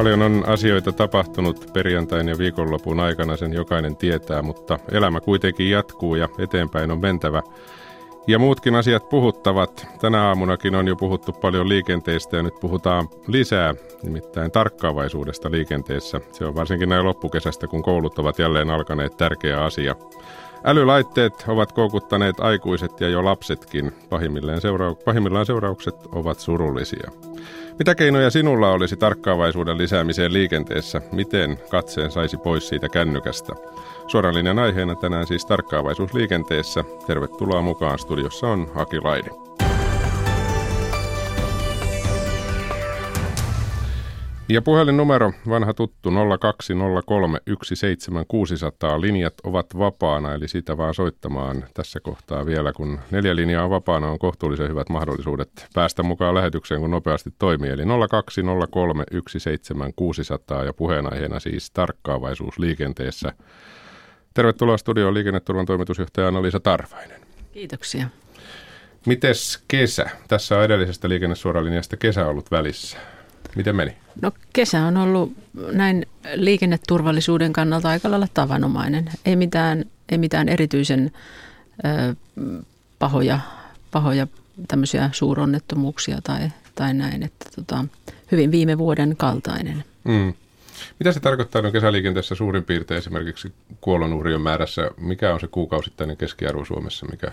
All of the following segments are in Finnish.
Paljon on asioita tapahtunut perjantain ja viikonlopun aikana, sen jokainen tietää, mutta elämä kuitenkin jatkuu ja eteenpäin on mentävä. Ja muutkin asiat puhuttavat. Tänä aamunakin on jo puhuttu paljon liikenteestä ja nyt puhutaan lisää, nimittäin tarkkaavaisuudesta liikenteessä. Se on varsinkin näin loppukesästä, kun koulut ovat jälleen alkaneet tärkeä asia. Älylaitteet ovat koukuttaneet aikuiset ja jo lapsetkin. Pahimmillaan, seurau- pahimmillaan seuraukset ovat surullisia. Mitä keinoja sinulla olisi tarkkaavaisuuden lisäämiseen liikenteessä? Miten katseen saisi pois siitä kännykästä? Suoran linjan aiheena tänään siis tarkkaavaisuus liikenteessä. Tervetuloa mukaan. Studiossa on Aki Laidi. Ja puhelinnumero, vanha tuttu 0203 17600. Linjat ovat vapaana, eli sitä vaan soittamaan tässä kohtaa vielä. Kun neljä linjaa on vapaana, on kohtuullisen hyvät mahdollisuudet päästä mukaan lähetykseen, kun nopeasti toimii. Eli 0203 17600 ja puheenaiheena siis tarkkaavaisuus liikenteessä. Tervetuloa studioon liikenneturvan toimitusjohtaja Anna-Liisa Tarvainen. Kiitoksia. Mites kesä? Tässä on edellisestä liikennesuoralinjasta kesä ollut välissä. Miten meni? No kesä on ollut näin liikenneturvallisuuden kannalta aika lailla tavanomainen. Ei mitään, ei mitään erityisen ö, pahoja, pahoja tämmöisiä suuronnettomuuksia tai, tai näin. Että tota, hyvin viime vuoden kaltainen. Mm. Mitä se tarkoittaa no kesäliikenteessä suurin piirtein esimerkiksi kuolonuhrien määrässä? Mikä on se kuukausittainen keskiarvo Suomessa, mikä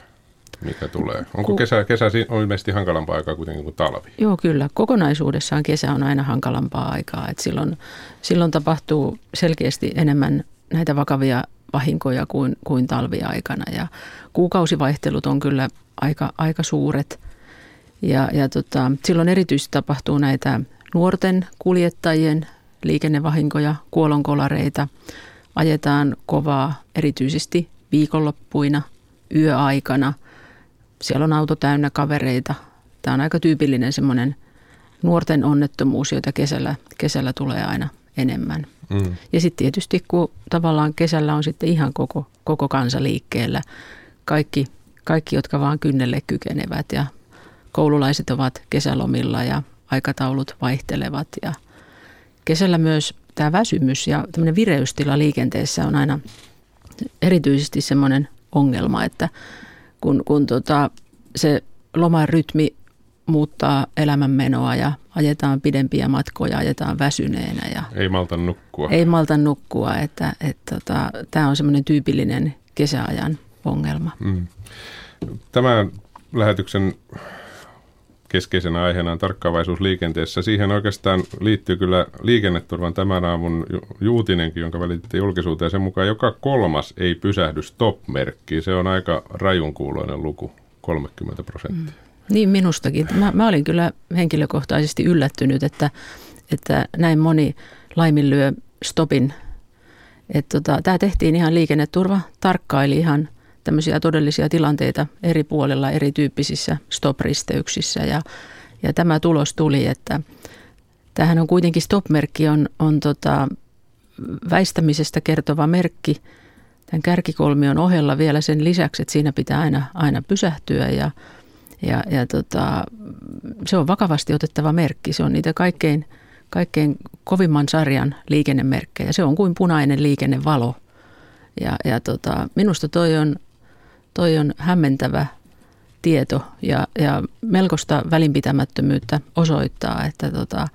mikä tulee. Onko kesä, kesä on ilmeisesti hankalampaa aikaa kuitenkin kuin talvi? Joo, kyllä. Kokonaisuudessaan kesä on aina hankalampaa aikaa. Et silloin, silloin tapahtuu selkeästi enemmän näitä vakavia vahinkoja kuin, kuin talviaikana. Ja kuukausivaihtelut on kyllä aika, aika suuret. Ja, ja tota, silloin erityisesti tapahtuu näitä nuorten kuljettajien liikennevahinkoja, kuolonkolareita. Ajetaan kovaa erityisesti viikonloppuina, yöaikana – siellä on auto täynnä kavereita. Tämä on aika tyypillinen semmoinen nuorten onnettomuus, joita kesällä, kesällä tulee aina enemmän. Mm. Ja sitten tietysti, kun tavallaan kesällä on sitten ihan koko, koko kansa liikkeellä, kaikki, kaikki, jotka vaan kynnelle kykenevät ja koululaiset ovat kesälomilla ja aikataulut vaihtelevat ja kesällä myös tämä väsymys ja tämmöinen vireystila liikenteessä on aina erityisesti semmoinen ongelma, että kun, kun tota, se loman rytmi muuttaa elämänmenoa ja ajetaan pidempiä matkoja, ajetaan väsyneenä. Ja ei malta nukkua. Ei malta nukkua, että, että tota, tämä on semmoinen tyypillinen kesäajan ongelma. Mm. Tämän lähetyksen keskeisenä aiheena on tarkkaavaisuus liikenteessä. Siihen oikeastaan liittyy kyllä liikenneturvan tämän aamun juutinenkin, jonka välitettiin julkisuuteen. Sen mukaan joka kolmas ei pysähdy stop-merkkiin. Se on aika rajun kuuloinen luku, 30 prosenttia. Mm. Niin minustakin. Mä, mä olin kyllä henkilökohtaisesti yllättynyt, että, että näin moni laiminlyö stopin. Tota, Tämä tehtiin ihan liikenneturva, tarkkaili ihan – tämmöisiä todellisia tilanteita eri puolilla, erityyppisissä stop-risteyksissä ja, ja tämä tulos tuli, että tähän on kuitenkin stop-merkki on, on tota, väistämisestä kertova merkki tämän kärkikolmion ohella vielä sen lisäksi, että siinä pitää aina, aina pysähtyä ja, ja, ja tota, se on vakavasti otettava merkki. Se on niitä kaikkein, kaikkein kovimman sarjan liikennemerkkejä. Se on kuin punainen liikennevalo. Ja, ja tota, minusta toi on toi on hämmentävä tieto ja, ja melkoista välinpitämättömyyttä osoittaa, että tota,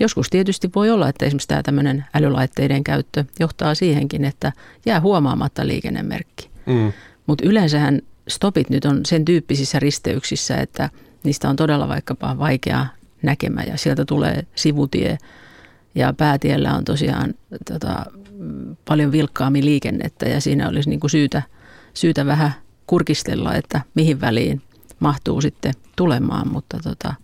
joskus tietysti voi olla, että esimerkiksi tämä tämmöinen älylaitteiden käyttö johtaa siihenkin, että jää huomaamatta liikennemerkki. Mm. Mutta yleensähän stopit nyt on sen tyyppisissä risteyksissä, että niistä on todella vaikkapa vaikea näkemä ja sieltä tulee sivutie ja päätiellä on tosiaan tota, paljon vilkkaammin liikennettä ja siinä olisi niinku syytä, syytä vähän kurkistella, että mihin väliin mahtuu sitten tulemaan, mutta tota,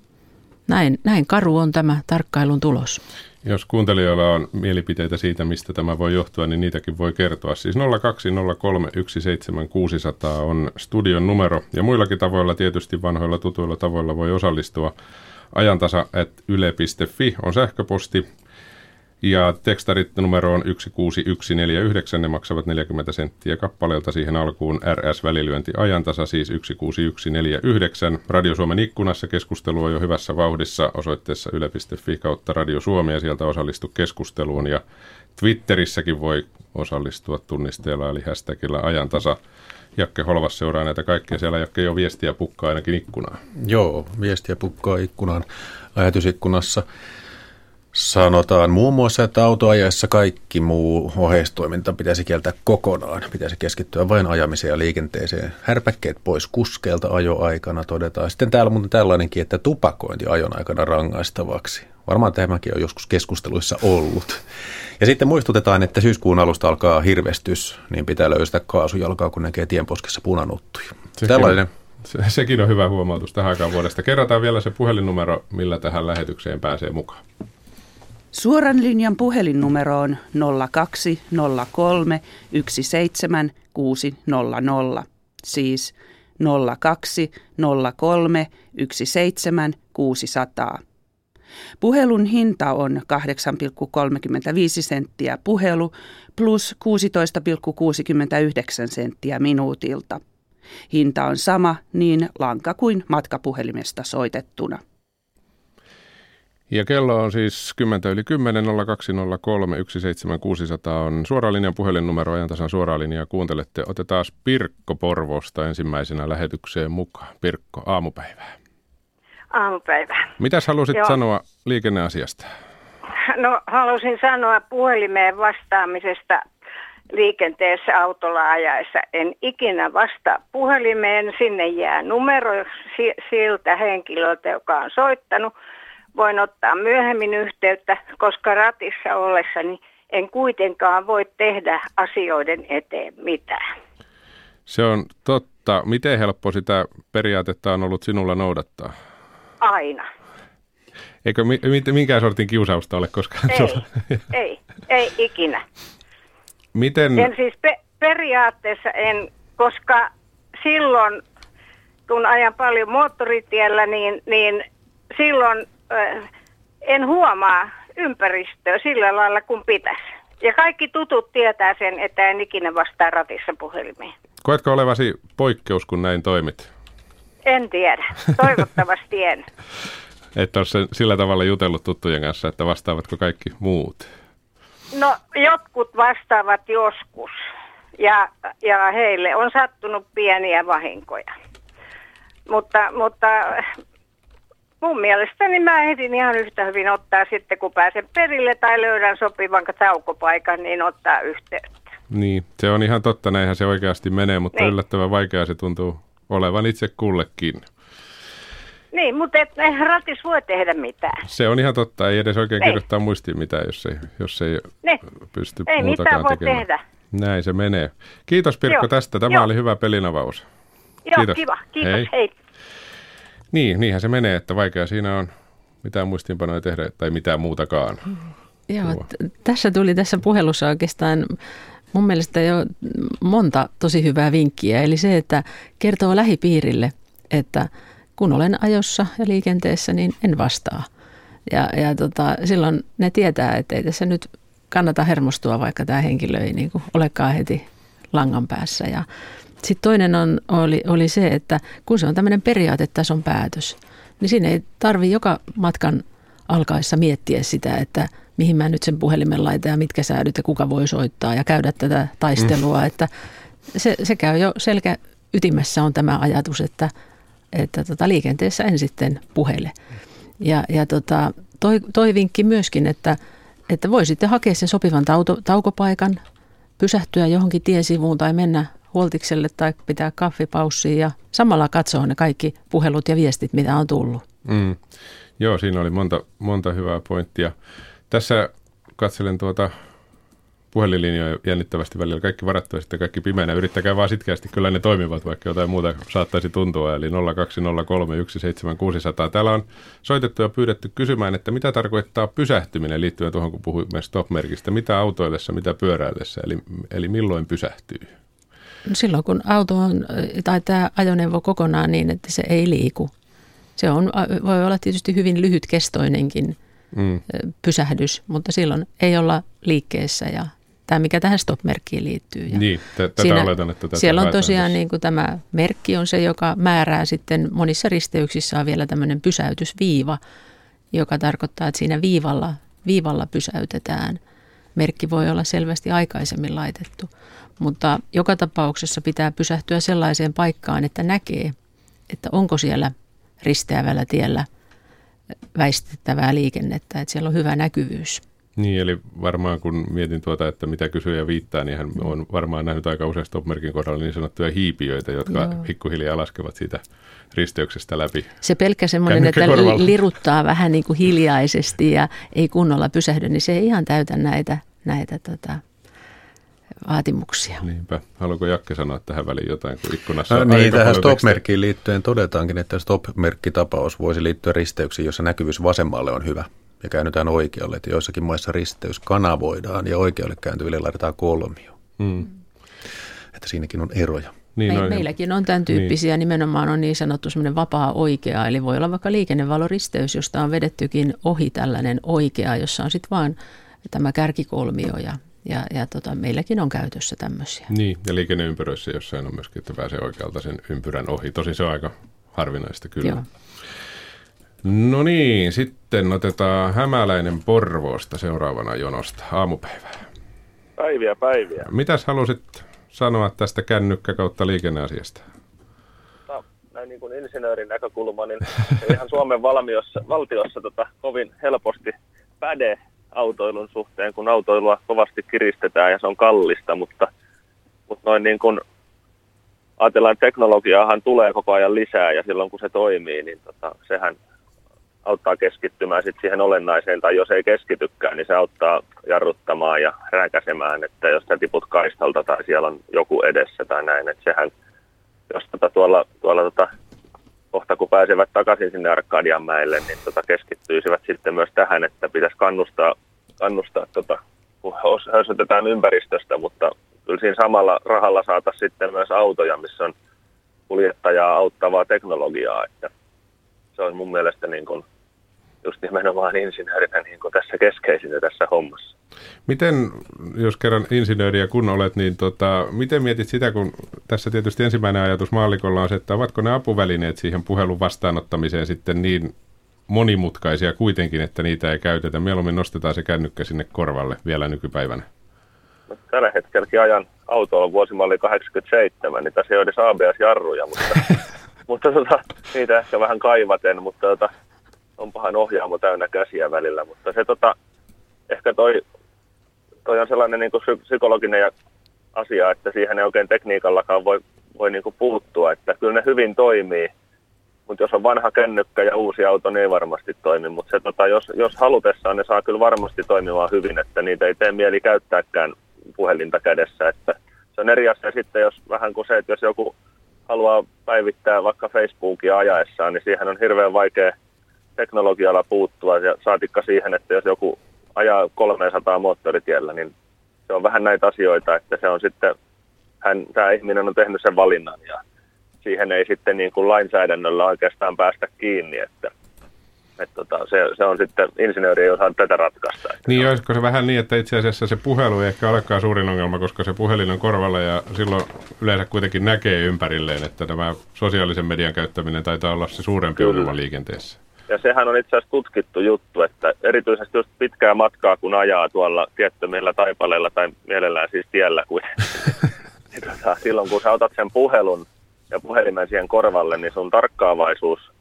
näin, näin karu on tämä tarkkailun tulos. Jos kuuntelijoilla on mielipiteitä siitä, mistä tämä voi johtua, niin niitäkin voi kertoa. Siis 020317600 on studion numero ja muillakin tavoilla, tietysti vanhoilla tutuilla tavoilla voi osallistua. Ajantasa at yle.fi on sähköposti Ja tekstarit numero on 16149, ne maksavat 40 senttiä kappaleelta siihen alkuun RS-välilyönti ajantasa, siis 16149. Radio Suomen ikkunassa keskustelu on jo hyvässä vauhdissa osoitteessa yle.fi kautta Radio Suomi ja sieltä osallistu keskusteluun. Ja Twitterissäkin voi osallistua tunnisteella eli hashtagillä ajantasa. Jakke Holvas seuraa näitä kaikkia. Siellä Jakke jo viestiä pukkaa ainakin ikkunaan. Joo, viestiä pukkaa ikkunaan lähetysikkunassa. Sanotaan muun muassa, että autoajaessa kaikki muu oheistoiminta pitäisi kieltää kokonaan. Pitäisi keskittyä vain ajamiseen ja liikenteeseen. Härpäkkeet pois kuskeelta ajoaikana todetaan. Sitten täällä on muuten tällainenkin, että tupakointi ajon aikana rangaistavaksi. Varmaan tämäkin on joskus keskusteluissa ollut. Ja sitten muistutetaan, että syyskuun alusta alkaa hirvestys, niin pitää löytää kaasujalkaa, kun näkee tienposkessa punanuttuja. Sekin, Tällainen. Se, sekin on hyvä huomautus tähän aikaan vuodesta. Kerrotaan vielä se puhelinnumero, millä tähän lähetykseen pääsee mukaan. Suoran linjan puhelinnumero on 0203 17600, siis 0203 17600. Puhelun hinta on 8,35 senttiä puhelu plus 16,69 senttiä minuutilta. Hinta on sama niin lanka kuin matkapuhelimesta soitettuna. Ja kello on siis 10 yli 10 0203 17600 on suoralinjan puhelinnumero ajan tasan suoralinjaa kuuntelette. Otetaan Pirkko Porvosta ensimmäisenä lähetykseen mukaan. Pirkko, aamupäivää. Aamupäivää. Mitäs halusit Joo. sanoa liikenneasiasta? No halusin sanoa puhelimeen vastaamisesta liikenteessä autolla ajaessa. En ikinä vastaa puhelimeen, sinne jää numero siltä henkilöltä, joka on soittanut – voin ottaa myöhemmin yhteyttä, koska ratissa ollessani en kuitenkaan voi tehdä asioiden eteen mitään. Se on totta. Miten helppo sitä periaatetta on ollut sinulla noudattaa? Aina. Eikö minkään sortin kiusausta ole koskaan? Ei, ei, ei ikinä. Miten? En siis pe- periaatteessa en, koska silloin kun ajan paljon moottoritiellä, niin, niin silloin en huomaa ympäristöä sillä lailla kuin pitäisi. Ja kaikki tutut tietää sen, että en ikinä vastaa ratissa puhelimeen. Koetko olevasi poikkeus, kun näin toimit? En tiedä. Toivottavasti en. Että ole sillä tavalla jutellut tuttujen kanssa, että vastaavatko kaikki muut? No, jotkut vastaavat joskus. Ja, ja heille on sattunut pieniä vahinkoja. Mutta, mutta mun mielestäni mä ehdin ihan yhtä hyvin ottaa sitten, kun pääsen perille tai löydän sopivan taukopaikan, niin ottaa yhteyttä. Niin, se on ihan totta, näinhän se oikeasti menee, mutta niin. yllättävän vaikeaa se tuntuu olevan itse kullekin. Niin, mutta et ratis voi tehdä mitään. Se on ihan totta, ei edes oikein niin. kirjoittaa muistiin mitään, jos ei, jos ei niin. pysty ei muutakaan voi tekemään. tehdä. Näin se menee. Kiitos Pirkko Joo. tästä, tämä Joo. oli hyvä pelinavaus. Joo, Kiitos. kiva. Kiitos, hei. hei. Niin, niinhän se menee, että vaikea siinä on mitään muistiinpanoja tehdä tai mitään muutakaan. Joo, t- tässä tuli tässä puhelussa oikeastaan mun mielestä jo monta tosi hyvää vinkkiä. Eli se, että kertoo lähipiirille, että kun olen ajossa ja liikenteessä, niin en vastaa. Ja, ja tota, silloin ne tietää, että ei tässä nyt kannata hermostua, vaikka tämä henkilö ei niin kuin olekaan heti langan päässä. Ja, sitten toinen on, oli, oli se, että kun se on tämmöinen periaatetason päätös, niin siinä ei tarvi joka matkan alkaessa miettiä sitä, että mihin mä nyt sen puhelimen laitan ja mitkä säädyt ja kuka voi soittaa ja käydä tätä taistelua. Mm. Että se, se käy jo selkä ytimessä on tämä ajatus, että, että tota, liikenteessä en sitten puhele. Ja, ja tota, toi, toi vinkki myöskin, että, että voi sitten hakea sen sopivan tauto, taukopaikan, pysähtyä johonkin tiesivuun tai mennä huoltikselle tai pitää kaffipaussia ja samalla katsoa ne kaikki puhelut ja viestit, mitä on tullut. Mm. Joo, siinä oli monta, monta hyvää pointtia. Tässä katselen tuota puhelinlinjoja jännittävästi välillä. Kaikki varattu ja sitten kaikki pimeänä. Yrittäkää vaan sitkeästi, kyllä ne toimivat, vaikka jotain muuta saattaisi tuntua. Eli 020317600. Täällä on soitettu ja pyydetty kysymään, että mitä tarkoittaa pysähtyminen liittyen tuohon, kun puhuimme stop-merkistä. Mitä autoillessa, mitä pyöräillessä, eli, eli milloin pysähtyy? Silloin kun auto on, tai tämä ajoneuvo kokonaan niin, että se ei liiku. Se on, voi olla tietysti hyvin lyhytkestoinenkin mm. pysähdys, mutta silloin ei olla liikkeessä ja tämä, mikä tähän stop-merkkiin liittyy. Ja niin, t- tätä siinä, oletan, että tätä Siellä on tosiaan niin kuin tämä merkki on se, joka määrää sitten monissa risteyksissä on vielä tämmöinen pysäytysviiva, joka tarkoittaa, että siinä viivalla, viivalla pysäytetään. Merkki voi olla selvästi aikaisemmin laitettu, mutta joka tapauksessa pitää pysähtyä sellaiseen paikkaan, että näkee, että onko siellä risteävällä tiellä väistettävää liikennettä, että siellä on hyvä näkyvyys. Niin, eli varmaan kun mietin tuota, että mitä kysyjä viittaa, niin hän on varmaan nähnyt aika usein stopmerkin kohdalla niin sanottuja hiipiöitä, jotka Joo. pikkuhiljaa laskevat siitä risteyksestä läpi. Se pelkkä semmoinen, että liruttaa vähän niin kuin hiljaisesti ja ei kunnolla pysähdy, niin se ei ihan täytä näitä, näitä tota, vaatimuksia. Niinpä. Haluatko Jakke sanoa tähän väliin jotain, kun ikkunassa no, Niin, tähän stop-merkkiin liittyen todetaankin, että stop-merkkitapaus voisi liittyä risteyksiin, jossa näkyvyys vasemmalle on hyvä ja käännytään oikealle. Että joissakin maissa risteys kanavoidaan ja oikealle kääntyville laitetaan kolmio. Mm. Että siinäkin on eroja. Niin, Me, meilläkin on tämän tyyppisiä, niin. nimenomaan on niin sanottu semmoinen vapaa oikea, eli voi olla vaikka liikennevaloristeys, josta on vedettykin ohi tällainen oikea, jossa on sitten vaan tämä kärkikolmio ja, ja, ja tota, meilläkin on käytössä tämmöisiä. Niin, ja liikenneympyröissä jossain on myöskin, että pääsee oikealta sen ympyrän ohi. Tosi se on aika harvinaista kyllä. Joo. No niin, sitten otetaan Hämäläinen Porvoosta seuraavana jonosta aamupäivää. Päiviä, päiviä. Mitäs halusit sanoa tästä kännykkä kautta liikenneasiasta? No, näin niin kuin insinöörin näkökulma, niin ihan Suomen valmiossa, valtiossa tota, kovin helposti päde autoilun suhteen, kun autoilua kovasti kiristetään ja se on kallista, mutta, mutta noin niin kuin ajatellaan, että teknologiaahan tulee koko ajan lisää ja silloin kun se toimii, niin tota, sehän auttaa keskittymään sit siihen olennaiseen, tai jos ei keskitykään, niin se auttaa jarruttamaan ja rääkäsemään, että jos sä tiput kaistalta tai siellä on joku edessä tai näin, että sehän, jos tota tuolla, tuolla tota, kohta kun pääsevät takaisin sinne Arkadianmäelle, niin tota keskittyisivät sitten myös tähän, että pitäisi kannustaa, kannustaa tota, kun höysötetään ympäristöstä, mutta kyllä siinä samalla rahalla saata sitten myös autoja, missä on kuljettajaa auttavaa teknologiaa, että se on mun mielestä niin kuin just nimenomaan insinöörinä niin kuin tässä keskeisinä tässä hommassa. Miten, jos kerran insinööriä kun olet, niin tota, miten mietit sitä, kun tässä tietysti ensimmäinen ajatus maalikolla on se, että ovatko ne apuvälineet siihen puhelun vastaanottamiseen sitten niin monimutkaisia kuitenkin, että niitä ei käytetä. Mieluummin nostetaan se kännykkä sinne korvalle vielä nykypäivänä. No, tällä hetkelläkin ajan auto on vuosimalli 87, niin tässä ei ole edes ABS-jarruja, mutta, mutta tota, niitä ehkä vähän kaivaten, mutta tota, onpahan ohjaamo täynnä käsiä välillä, mutta se tota, ehkä toi, toi on sellainen niin kuin psykologinen asia, että siihen ei oikein tekniikallakaan voi, voi niin kuin puuttua, että kyllä ne hyvin toimii, mutta jos on vanha kännykkä ja uusi auto, niin ei varmasti toimi, mutta se, tota, jos, jos halutessaan ne saa kyllä varmasti toimimaan hyvin, että niitä ei tee mieli käyttääkään puhelinta kädessä, että se on eri asia sitten, jos vähän kuin se, että jos joku haluaa päivittää vaikka Facebookia ajaessaan, niin siihen on hirveän vaikea teknologialla puuttua ja saatikka siihen, että jos joku ajaa 300 moottoritiellä, niin se on vähän näitä asioita, että se on sitten, hän, tämä ihminen on tehnyt sen valinnan ja siihen ei sitten niin kuin lainsäädännöllä oikeastaan päästä kiinni, että että tota, se, se, on sitten, insinööri ei osaa tätä ratkaista. Niin, olisiko se vähän niin, että itse asiassa se puhelu ei ehkä olekaan suurin ongelma, koska se puhelin on korvalla ja silloin yleensä kuitenkin näkee ympärilleen, että tämä sosiaalisen median käyttäminen taitaa olla se suurempi Kyllä. ongelma liikenteessä. Ja sehän on itse asiassa tutkittu juttu, että erityisesti just pitkää matkaa, kun ajaa tuolla tiettömillä taipaleilla tai mielellään siis tiellä, kuin, niin tota, silloin kun sä otat sen puhelun ja puhelimen siihen korvalle, niin sun tarkkaavaisuus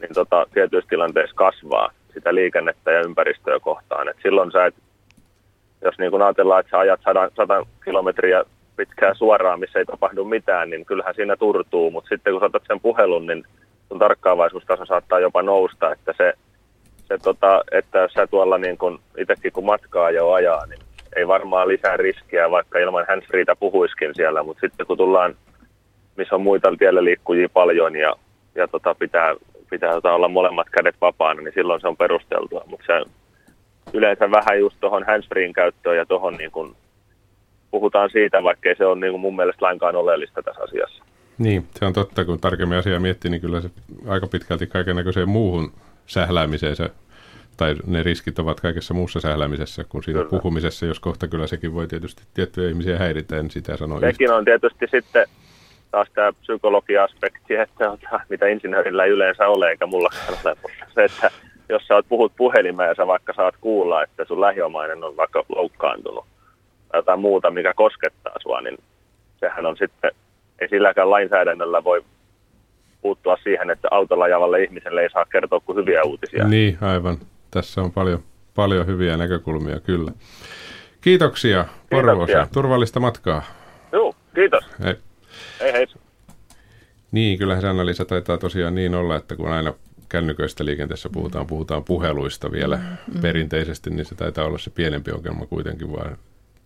niin tota, tietyissä tilanteissa kasvaa sitä liikennettä ja ympäristöä kohtaan. Et silloin sä et, jos niin kun ajatellaan, että sä ajat 100, 100 kilometriä pitkää suoraan, missä ei tapahdu mitään, niin kyllähän siinä turtuu, mutta sitten kun sä otat sen puhelun, niin sun tarkkaavaisuustaso saattaa jopa nousta, että se, se tota, että sä tuolla niin kun itsekin kun matkaa jo ajaa, niin ei varmaan lisää riskiä, vaikka ilman handsfreetä puhuiskin siellä, mutta sitten kun tullaan, missä on muita tiellä liikkujia paljon ja, ja tota, pitää, pitää tota, olla molemmat kädet vapaana, niin silloin se on perusteltua, mutta se yleensä vähän just tuohon handsfreen käyttöön ja tuohon niin kun puhutaan siitä, vaikkei se on niin kun mun mielestä lainkaan oleellista tässä asiassa. Niin, se on totta, kun tarkemmin asiaa miettii, niin kyllä se aika pitkälti kaiken näköiseen muuhun sähläämiseen se tai ne riskit ovat kaikessa muussa sähläämisessä kuin siinä Kyllä. puhumisessa, jos kohta kyllä sekin voi tietysti tiettyjä ihmisiä häiritä, en sitä sano Sekin on tietysti sitten taas tämä psykologia-aspekti, että mitä insinöörillä ei yleensä ole, eikä mullakaan ole, mutta se, että jos sä oot puhut puhelimeen ja sä vaikka saat kuulla, että sun lähiomainen on vaikka loukkaantunut tai jotain muuta, mikä koskettaa sua, niin sehän on sitten, ei silläkään lainsäädännöllä voi puuttua siihen, että autolla ajavalle ihmiselle ei saa kertoa kuin hyviä uutisia. Niin, aivan. Tässä on paljon, paljon hyviä näkökulmia, kyllä. Kiitoksia, Porvoosa. Kiitoksia. Turvallista matkaa. Joo, kiitos. Hei. Hei hei. Niin, kyllähän se Anna-Liisa taitaa tosiaan niin olla, että kun aina kännyköistä liikenteessä puhutaan, puhutaan puheluista vielä mm. perinteisesti, niin se taitaa olla se pienempi ongelma kuitenkin, vaan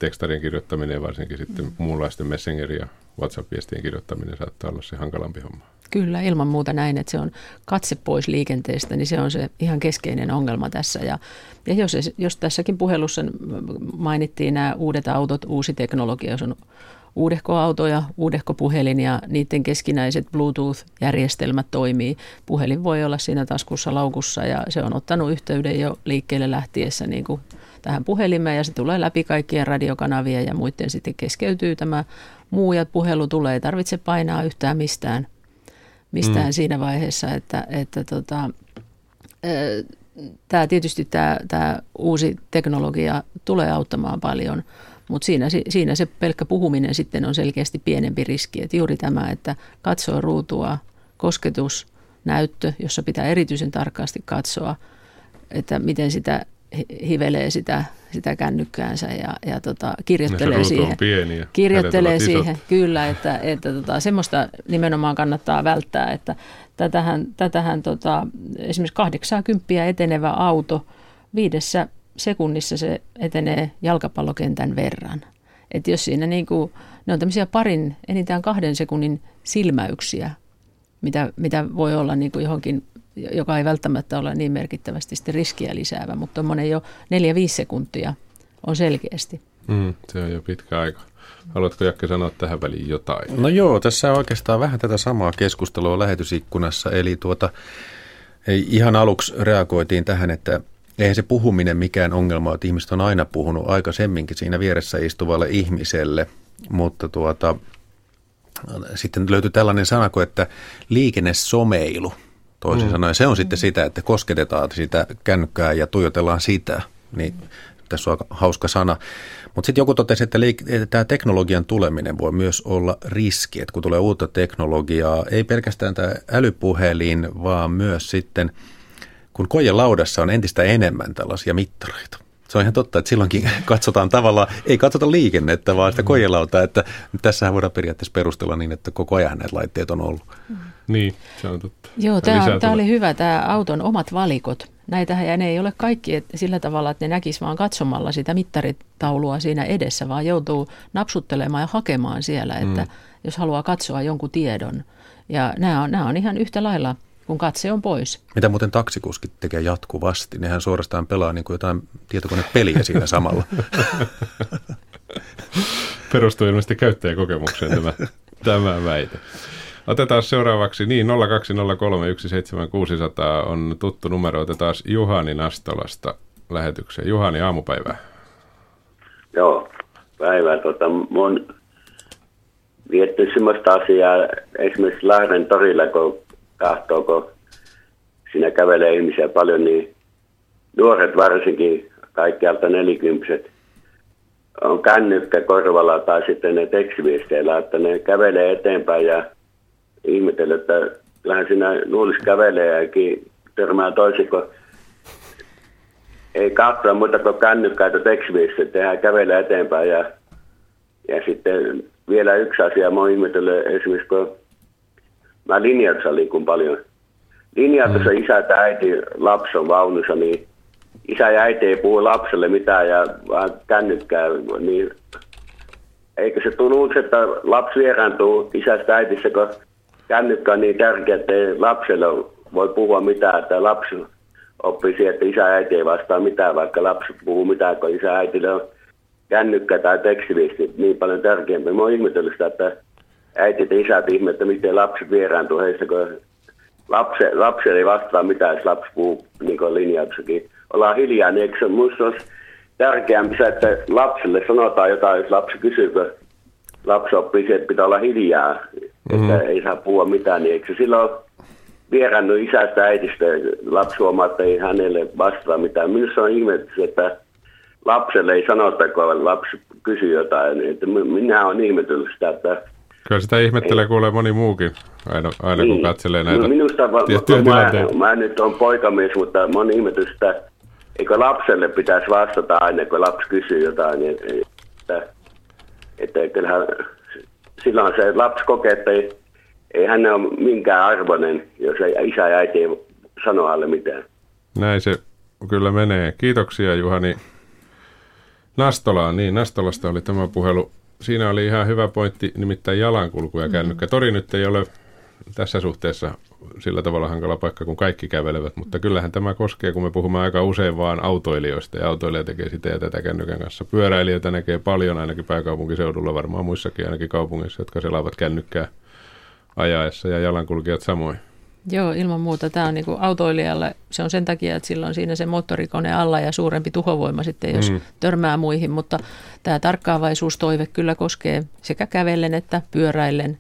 tekstarien kirjoittaminen ja varsinkin sitten muunlaisten Messenger- ja WhatsApp-viestien kirjoittaminen saattaa olla se hankalampi homma. Kyllä, ilman muuta näin, että se on katse pois liikenteestä, niin se on se ihan keskeinen ongelma tässä. Ja, ja jos, jos tässäkin puhelussa mainittiin nämä uudet autot, uusi teknologia, jos on uudehkoautoja, uudehkopuhelin ja niiden keskinäiset Bluetooth-järjestelmät toimii. Puhelin voi olla siinä taskussa laukussa ja se on ottanut yhteyden jo liikkeelle lähtiessä niin kuin tähän puhelimeen ja se tulee läpi kaikkien radiokanavien ja muiden sitten keskeytyy tämä muu ja puhelu tulee. Ei tarvitse painaa yhtään mistään, mistään mm. siinä vaiheessa, että, että tota, tämä tietysti tämä, tämä uusi teknologia tulee auttamaan paljon, mutta siinä, siinä se pelkkä puhuminen sitten on selkeästi pienempi riski. Että juuri tämä, että katsoo ruutua, kosketus, näyttö, jossa pitää erityisen tarkasti katsoa, että miten sitä hivelee sitä, sitä kännykkäänsä ja, ja tota, kirjoittelee ja siihen. On pieni ja kirjoittelee siihen, isot. kyllä, että, että tota, semmoista nimenomaan kannattaa välttää, että tätähän, tätähän tota, esimerkiksi 80 etenevä auto viidessä sekunnissa se etenee jalkapallokentän verran. Että jos siinä niin kuin, ne on tämmöisiä parin, enintään kahden sekunnin silmäyksiä, mitä, mitä voi olla niin kuin johonkin joka ei välttämättä ole niin merkittävästi sitten riskiä lisäävä, mutta tuommoinen jo 4-5 sekuntia on selkeästi. Mm, se on jo pitkä aika. Haluatko Jakke sanoa tähän väliin jotain? No joo, tässä on oikeastaan vähän tätä samaa keskustelua lähetysikkunassa. Eli tuota, ihan aluksi reagoitiin tähän, että eihän se puhuminen mikään ongelma että ihmiset on aina puhunut aikaisemminkin siinä vieressä istuvalle ihmiselle, mutta tuota, sitten löytyi tällainen sanako, että liikennesomeilu – toisin mm. sanoen. Se on sitten sitä, että kosketetaan sitä kännykkää ja tuijotellaan sitä. Niin tässä on hauska sana. Mutta sitten joku totesi, että, liik- että tämä teknologian tuleminen voi myös olla riski, että kun tulee uutta teknologiaa, ei pelkästään tämä älypuhelin, vaan myös sitten, kun laudassa on entistä enemmän tällaisia mittareita. Se on ihan totta, että silloinkin katsotaan tavallaan, ei katsota liikennettä, vaan sitä kojelautaa, että tässähän voidaan periaatteessa perustella niin, että koko ajan näitä laitteet on ollut. Mm. Niin, se on totta. Joo, tämä, tämä oli hyvä, tämä auton omat valikot. Näitähän ja ne ei ole kaikki että sillä tavalla, että ne näkis vaan katsomalla sitä mittaritaulua siinä edessä, vaan joutuu napsuttelemaan ja hakemaan siellä, että mm. jos haluaa katsoa jonkun tiedon. Ja nämä on, nämä on ihan yhtä lailla kun katse on pois. Mitä muuten taksikuskit tekee jatkuvasti? Nehän suorastaan pelaa niin kuin jotain tietokonepeliä siinä samalla. Perustuu ilmeisesti käyttäjäkokemukseen tämä, tämä väite. Otetaan seuraavaksi, niin 020317600 on tuttu numero. Otetaan Juhani Nastolasta lähetykseen. Juhani, aamupäivää. Joo, päivää. Tota, mun vietty sellaista asiaa esimerkiksi Lahden torilla, kun kahtoo, kun siinä kävelee ihmisiä paljon, niin nuoret varsinkin, kaikkialta nelikymppiset, on kännykkä korvalla tai sitten ne tekstiviesteillä, että ne kävelee eteenpäin ja ihmetellä, että kyllähän siinä luulisi kävelee ja törmää toisin, kun ei katsoa muuta kuin kännykkäitä tekstiviestiä, tehdään kävelee eteenpäin ja, ja sitten vielä yksi asia, mä oon ihmetellyt esimerkiksi, kun mä linjassa liikun paljon. Linjassa mm. isä tai äiti lapsi on vaunussa, niin isä ja äiti ei puhu lapselle mitään ja vaan kännykkää, niin eikö se tunnu, että lapsi vieraantuu isästä äitissä, kun kännykkä on niin tärkeä, että ei lapselle voi puhua mitään, että lapsi oppii siihen, että isä äiti ei vastaa mitään, vaikka lapsi puhuu mitään, kun isä ja äitille on kännykkä tai tekstiviesti niin paljon tärkeämpi. Mä oon ihmetellyt sitä, että äitit ja isät ihmettä, miten lapset vieraantuu heistä, kun lapsi ei vastaa mitään, jos lapsi puhuu niin kuin linjauksakin. olla hiljaa, niin eikö se olisi tärkeämpi se, että lapselle sanotaan jotain, jos lapsi kysyy, kun lapsi oppii se, että pitää olla hiljaa, että ei saa puhua mitään, niin eikö se silloin vierannut isästä äitistä, lapsi huomaa, että ei hänelle vastaa mitään. Minusta on ihme, että lapselle ei sanota, kun lapsi kysyy jotain. Että minä olen ihmetellyt sitä, että Kyllä sitä ihmettelee kuulee moni muukin, aina, aina niin. kun katselee näitä no minusta, tiettyjä tilanteita. Mä, mä nyt on poikamies, mutta mä oon ihmetellyt sitä, eikö lapselle pitäisi vastata aina, kun lapsi kysyy jotain. Niin, että, että kyllähän silloin se lapsi kokee, että ei, ei hän ole minkään arvoinen, jos ei, isä ja äiti ei sano alle mitään. Näin se kyllä menee. Kiitoksia Juhani Nastolaan. Niin, Nastolasta oli tämä puhelu. Siinä oli ihan hyvä pointti, nimittäin jalankulku ja kännykkä. Tori nyt ei ole tässä suhteessa sillä tavalla hankala paikka, kun kaikki kävelevät, mutta kyllähän tämä koskee, kun me puhumme aika usein vaan autoilijoista, ja autoilija tekee sitä ja tätä kännykän kanssa. Pyöräilijöitä näkee paljon, ainakin pääkaupunkiseudulla, varmaan muissakin ainakin kaupungissa, jotka selaavat kännykkää ajaessa, ja jalankulkijat samoin. Joo, ilman muuta. Tämä on niin kuin autoilijalle, se on sen takia, että silloin siinä se moottorikone alla ja suurempi tuhovoima sitten, jos mm. törmää muihin. Mutta tämä tarkkaavaisuustoive kyllä koskee sekä kävellen että pyöräillen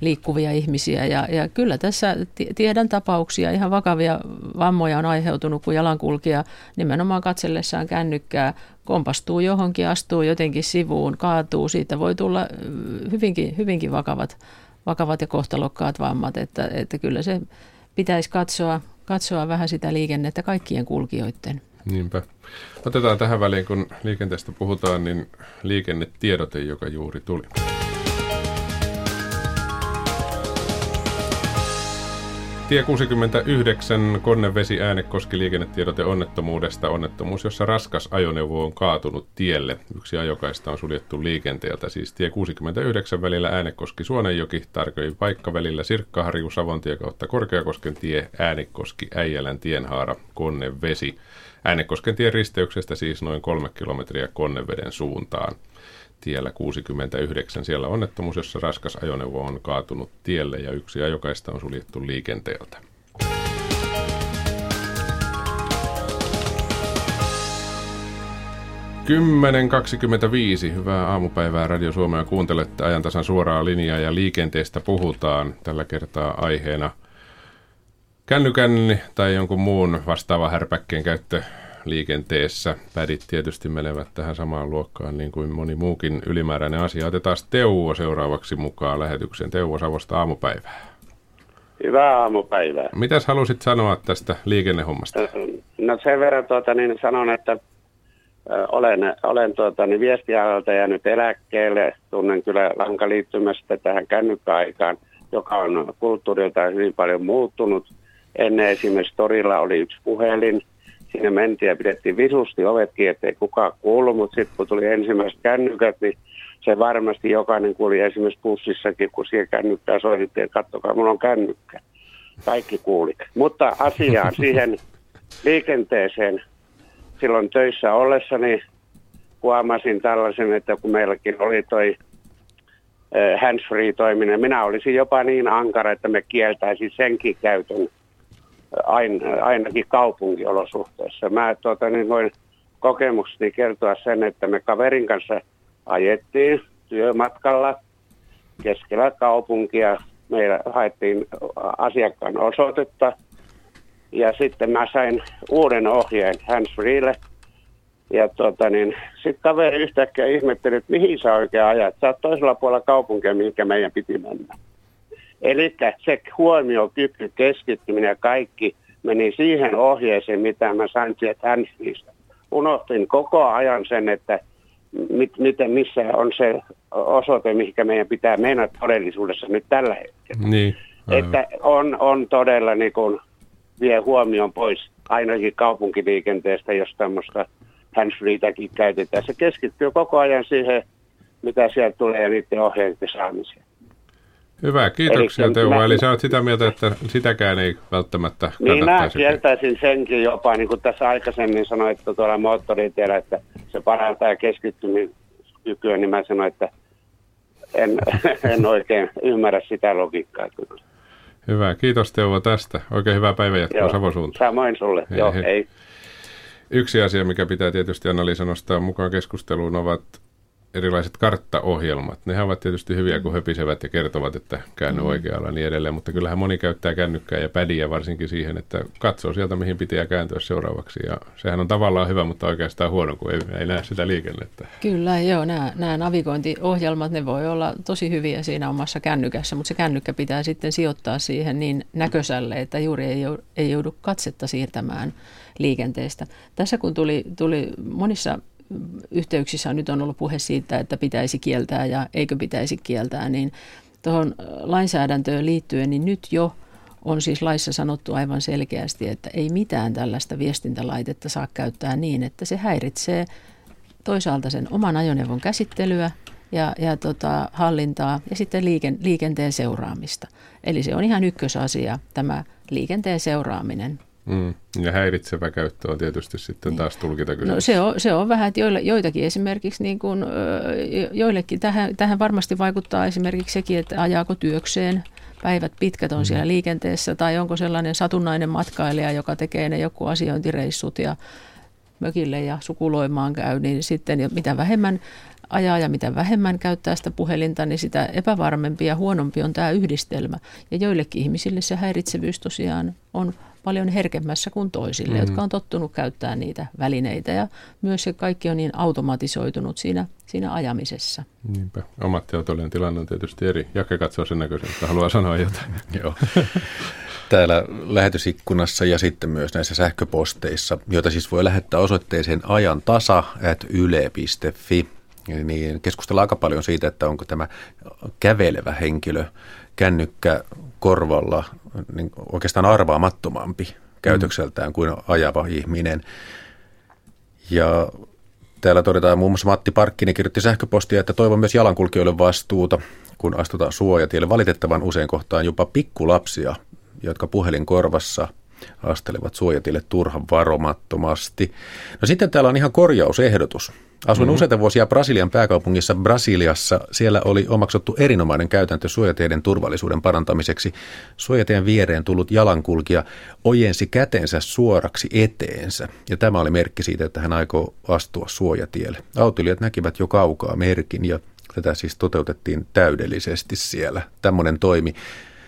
liikkuvia ihmisiä. Ja, ja kyllä tässä tiedän tapauksia, ihan vakavia vammoja on aiheutunut, kun jalankulkija nimenomaan katsellessaan kännykkää kompastuu johonkin, astuu jotenkin sivuun, kaatuu. Siitä voi tulla hyvinkin, hyvinkin vakavat vakavat ja kohtalokkaat vammat, että, että kyllä se pitäisi katsoa, katsoa vähän sitä liikennettä kaikkien kulkijoiden. Niinpä. Otetaan tähän väliin, kun liikenteestä puhutaan, niin liikennetiedote, joka juuri tuli. Tie 69 Konnevesi Äänekoski liikennetiedote onnettomuudesta. Onnettomuus, jossa raskas ajoneuvo on kaatunut tielle. Yksi ajokaista on suljettu liikenteeltä. Siis tie 69 välillä Äänekoski Suonenjoki, tarkoin paikka välillä Sirkkaharju Savontie kautta Korkeakosken tie Äänekoski Äijälän tienhaara Konnevesi. Äänekosken tien risteyksestä siis noin kolme kilometriä Konneveden suuntaan tiellä 69. Siellä onnettomuus, jossa raskas ajoneuvo on kaatunut tielle ja yksi ajokaista on suljettu liikenteeltä. Kymmenen 25. Hyvää aamupäivää Radio Suomea. Kuuntelette ajantasan suoraa linjaa ja liikenteestä puhutaan. Tällä kertaa aiheena kännykän tai jonkun muun vastaava härpäkkeen käyttö liikenteessä. Pädit tietysti menevät tähän samaan luokkaan niin kuin moni muukin ylimääräinen asia. Otetaan Teuvo seuraavaksi mukaan lähetykseen. Teuvo Savosta aamupäivää. Hyvää aamupäivää. Mitäs halusit sanoa tästä liikennehommasta? No sen verran tuota, niin sanon, että olen, olen tuota, niin viestialalta jäänyt eläkkeelle. Tunnen kyllä lankaliittymästä tähän kännykkäaikaan, joka on kulttuurilta hyvin paljon muuttunut. Ennen esimerkiksi torilla oli yksi puhelin, Siinä mentiin ja pidettiin visusti ovetkin, ettei kukaan kuulu, mutta sitten kun tuli ensimmäiset kännykät, niin se varmasti jokainen kuuli esimerkiksi bussissakin, kun siellä kännykkää soitettiin, että katsokaa, mulla on kännykkä. Kaikki kuuli. Mutta asiaan siihen liikenteeseen silloin töissä ollessani huomasin tällaisen, että kun meilläkin oli toi eh, handsfree-toiminen, minä olisin jopa niin ankara, että me kieltäisin senkin käytön ain, ainakin kaupunkiolosuhteissa. Mä tuota, niin voin kokemukseni kertoa sen, että me kaverin kanssa ajettiin työmatkalla keskellä kaupunkia. Meillä haettiin asiakkaan osoitetta ja sitten mä sain uuden ohjeen handsfreelle. Ja tuota, niin, sitten kaveri yhtäkkiä ihmetteli, että mihin sä oikein ajat. Sä oot toisella puolella kaupunkia, minkä meidän piti mennä. Eli se huomiokyky, keskittyminen ja kaikki meni siihen ohjeeseen, mitä mä sain sieltä Hansfreesta. Unohtin koko ajan sen, että mit, miten, missä on se osoite, mikä meidän pitää mennä todellisuudessa nyt tällä hetkellä. Niin, että on, on todella niin kuin, vie huomioon pois ainakin kaupunkiliikenteestä, jos tämmöistä handsfreetäkin käytetään. Se keskittyy koko ajan siihen, mitä sieltä tulee ja niiden ohjeiden saamiseen. Hyvä, kiitoksia Eli Teuvo. Mä, Eli sä oot sitä mieltä, että sitäkään ei välttämättä Niin mä kieltäisin senkin jopa, niin kuin tässä aikaisemmin sanoin, että tuolla moottoritiellä, että se parantaa keskittymiskykyä, niin mä sanoin, että en, en oikein ymmärrä sitä logiikkaa kyllä. Hyvä, kiitos Teuvo tästä. Oikein hyvää päivänjatkoa Savon suuntaan. Samoin sulle, hei, joo, hei. hei. Yksi asia, mikä pitää tietysti Anna-Liisa nostaa mukaan keskusteluun, ovat erilaiset karttaohjelmat. Nehän ovat tietysti hyviä, kun höpisevät ja kertovat, että käänny mm. oikealla ja niin edelleen, mutta kyllähän moni käyttää kännykkää ja pädiä varsinkin siihen, että katsoo sieltä, mihin pitää kääntyä seuraavaksi. Ja sehän on tavallaan hyvä, mutta oikeastaan huono, kun ei, ei näe sitä liikennettä. Kyllä, joo. Nämä, nämä navigointiohjelmat, ne voi olla tosi hyviä siinä omassa kännykässä, mutta se kännykkä pitää sitten sijoittaa siihen niin näköiselle, että juuri ei, ei joudu katsetta siirtämään liikenteestä. Tässä kun tuli, tuli monissa yhteyksissä nyt on ollut puhe siitä, että pitäisi kieltää ja eikö pitäisi kieltää, niin tuohon lainsäädäntöön liittyen, niin nyt jo on siis laissa sanottu aivan selkeästi, että ei mitään tällaista viestintälaitetta saa käyttää niin, että se häiritsee toisaalta sen oman ajoneuvon käsittelyä ja, ja tota, hallintaa ja sitten liiken, liikenteen seuraamista. Eli se on ihan ykkösasia, tämä liikenteen seuraaminen. Mm. Ja häiritsevä käyttö on tietysti sitten taas tulkita kysymys. No se on, se on vähän, että joille, joitakin esimerkiksi, niin kuin, joillekin tähän, tähän varmasti vaikuttaa esimerkiksi sekin, että ajaako työkseen, päivät pitkät on mm. siellä liikenteessä, tai onko sellainen satunnainen matkailija, joka tekee ne joku asiointireissut ja mökille ja sukuloimaan käy, niin sitten mitä vähemmän ajaa ja mitä vähemmän käyttää sitä puhelinta, niin sitä epävarmempi ja huonompi on tämä yhdistelmä. Ja joillekin ihmisille se häiritsevyys tosiaan on paljon herkemmässä kuin toisille, mm. jotka on tottunut käyttämään niitä välineitä. Ja myös se kaikki on niin automatisoitunut siinä, siinä ajamisessa. Niinpä. Ammattiautoilijan tilanne on tietysti eri. Jake katsoo sen näköisen, että haluaa sanoa jotain. Joo. Täällä lähetysikkunassa ja sitten myös näissä sähköposteissa, joita siis voi lähettää osoitteeseen ajantasa.yle.fi, niin keskustellaan aika paljon siitä, että onko tämä kävelevä henkilö kännykkä korvalla niin oikeastaan arvaamattomampi käytökseltään kuin ajava ihminen. Ja täällä todetaan muun muassa Matti Parkkinen kirjoitti sähköpostia, että toivon myös jalankulkijoille vastuuta, kun astutaan suojatielle. Valitettavan usein kohtaan jopa pikkulapsia, jotka puhelin korvassa astelevat suojatielle turhan varomattomasti. No sitten täällä on ihan korjausehdotus. Asuin mm-hmm. useita vuosia Brasilian pääkaupungissa Brasiliassa. Siellä oli omaksuttu erinomainen käytäntö suojateiden turvallisuuden parantamiseksi. Suojateen viereen tullut jalankulkija ojensi kätensä suoraksi eteensä. Ja tämä oli merkki siitä, että hän aikoo astua suojatielle. Autoilijat näkivät jo kaukaa merkin ja tätä siis toteutettiin täydellisesti siellä. Tämmöinen toimi.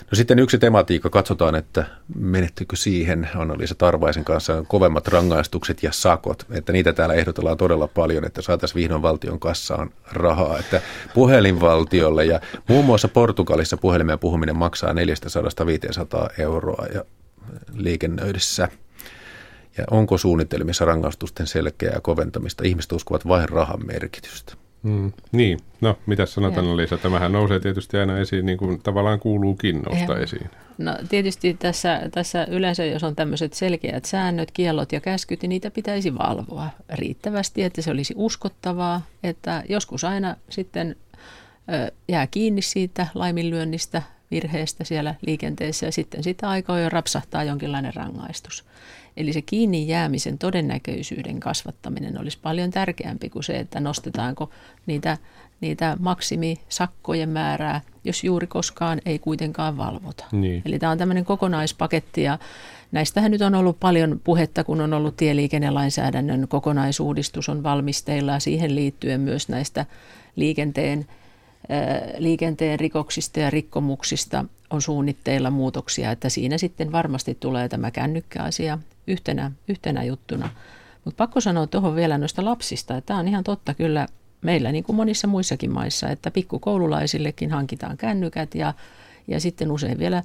No sitten yksi tematiikka, katsotaan, että menettikö siihen Anna-Liisa Tarvaisen kanssa kovemmat rangaistukset ja sakot, että niitä täällä ehdotellaan todella paljon, että saataisiin vihdoin valtion kassaan rahaa, että puhelinvaltiolle ja muun muassa Portugalissa puhelimeen puhuminen maksaa 400-500 euroa ja liikennöidessä. Ja onko suunnitelmissa rangaistusten selkeää koventamista? Ihmiset uskovat vain rahan merkitystä. Mm, niin, no mitä sanot Anna-Liisa? Tämähän nousee tietysti aina esiin, niin kuin tavallaan kuuluukin nousta ja. esiin. No tietysti tässä, tässä yleensä, jos on tämmöiset selkeät säännöt, kiellot ja käskyt, niin niitä pitäisi valvoa riittävästi, että se olisi uskottavaa, että joskus aina sitten ö, jää kiinni siitä laiminlyönnistä, virheestä siellä liikenteessä ja sitten sitä aikaa jo rapsahtaa jonkinlainen rangaistus. Eli se kiinni jäämisen todennäköisyyden kasvattaminen olisi paljon tärkeämpi kuin se, että nostetaanko niitä, niitä maksimisakkojen määrää, jos juuri koskaan ei kuitenkaan valvota. Niin. Eli tämä on tämmöinen kokonaispaketti ja näistähän nyt on ollut paljon puhetta, kun on ollut tieliikennelainsäädännön kokonaisuudistus on valmisteilla ja siihen liittyen myös näistä liikenteen liikenteen rikoksista ja rikkomuksista on suunnitteilla muutoksia, että siinä sitten varmasti tulee tämä kännykkäasia yhtenä, yhtenä juttuna. Mutta pakko sanoa tuohon vielä noista lapsista, että tämä on ihan totta kyllä meillä niin kuin monissa muissakin maissa, että pikkukoululaisillekin hankitaan kännykät ja, ja sitten usein vielä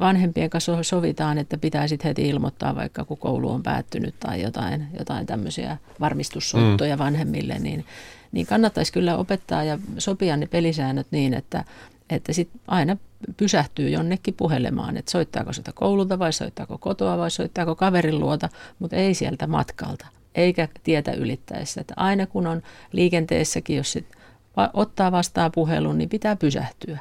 vanhempien kanssa sovitaan, että pitää sitten heti ilmoittaa vaikka kun koulu on päättynyt tai jotain, jotain tämmöisiä varmistussoittoja mm. vanhemmille, niin, niin kannattaisi kyllä opettaa ja sopia ne pelisäännöt niin, että, että sit aina pysähtyy jonnekin puhelemaan, että soittaako sitä koululta vai soittaako kotoa vai soittaako kaverin luota, mutta ei sieltä matkalta eikä tietä ylittäessä. Että aina kun on liikenteessäkin, jos sit ottaa vastaan puhelun, niin pitää pysähtyä.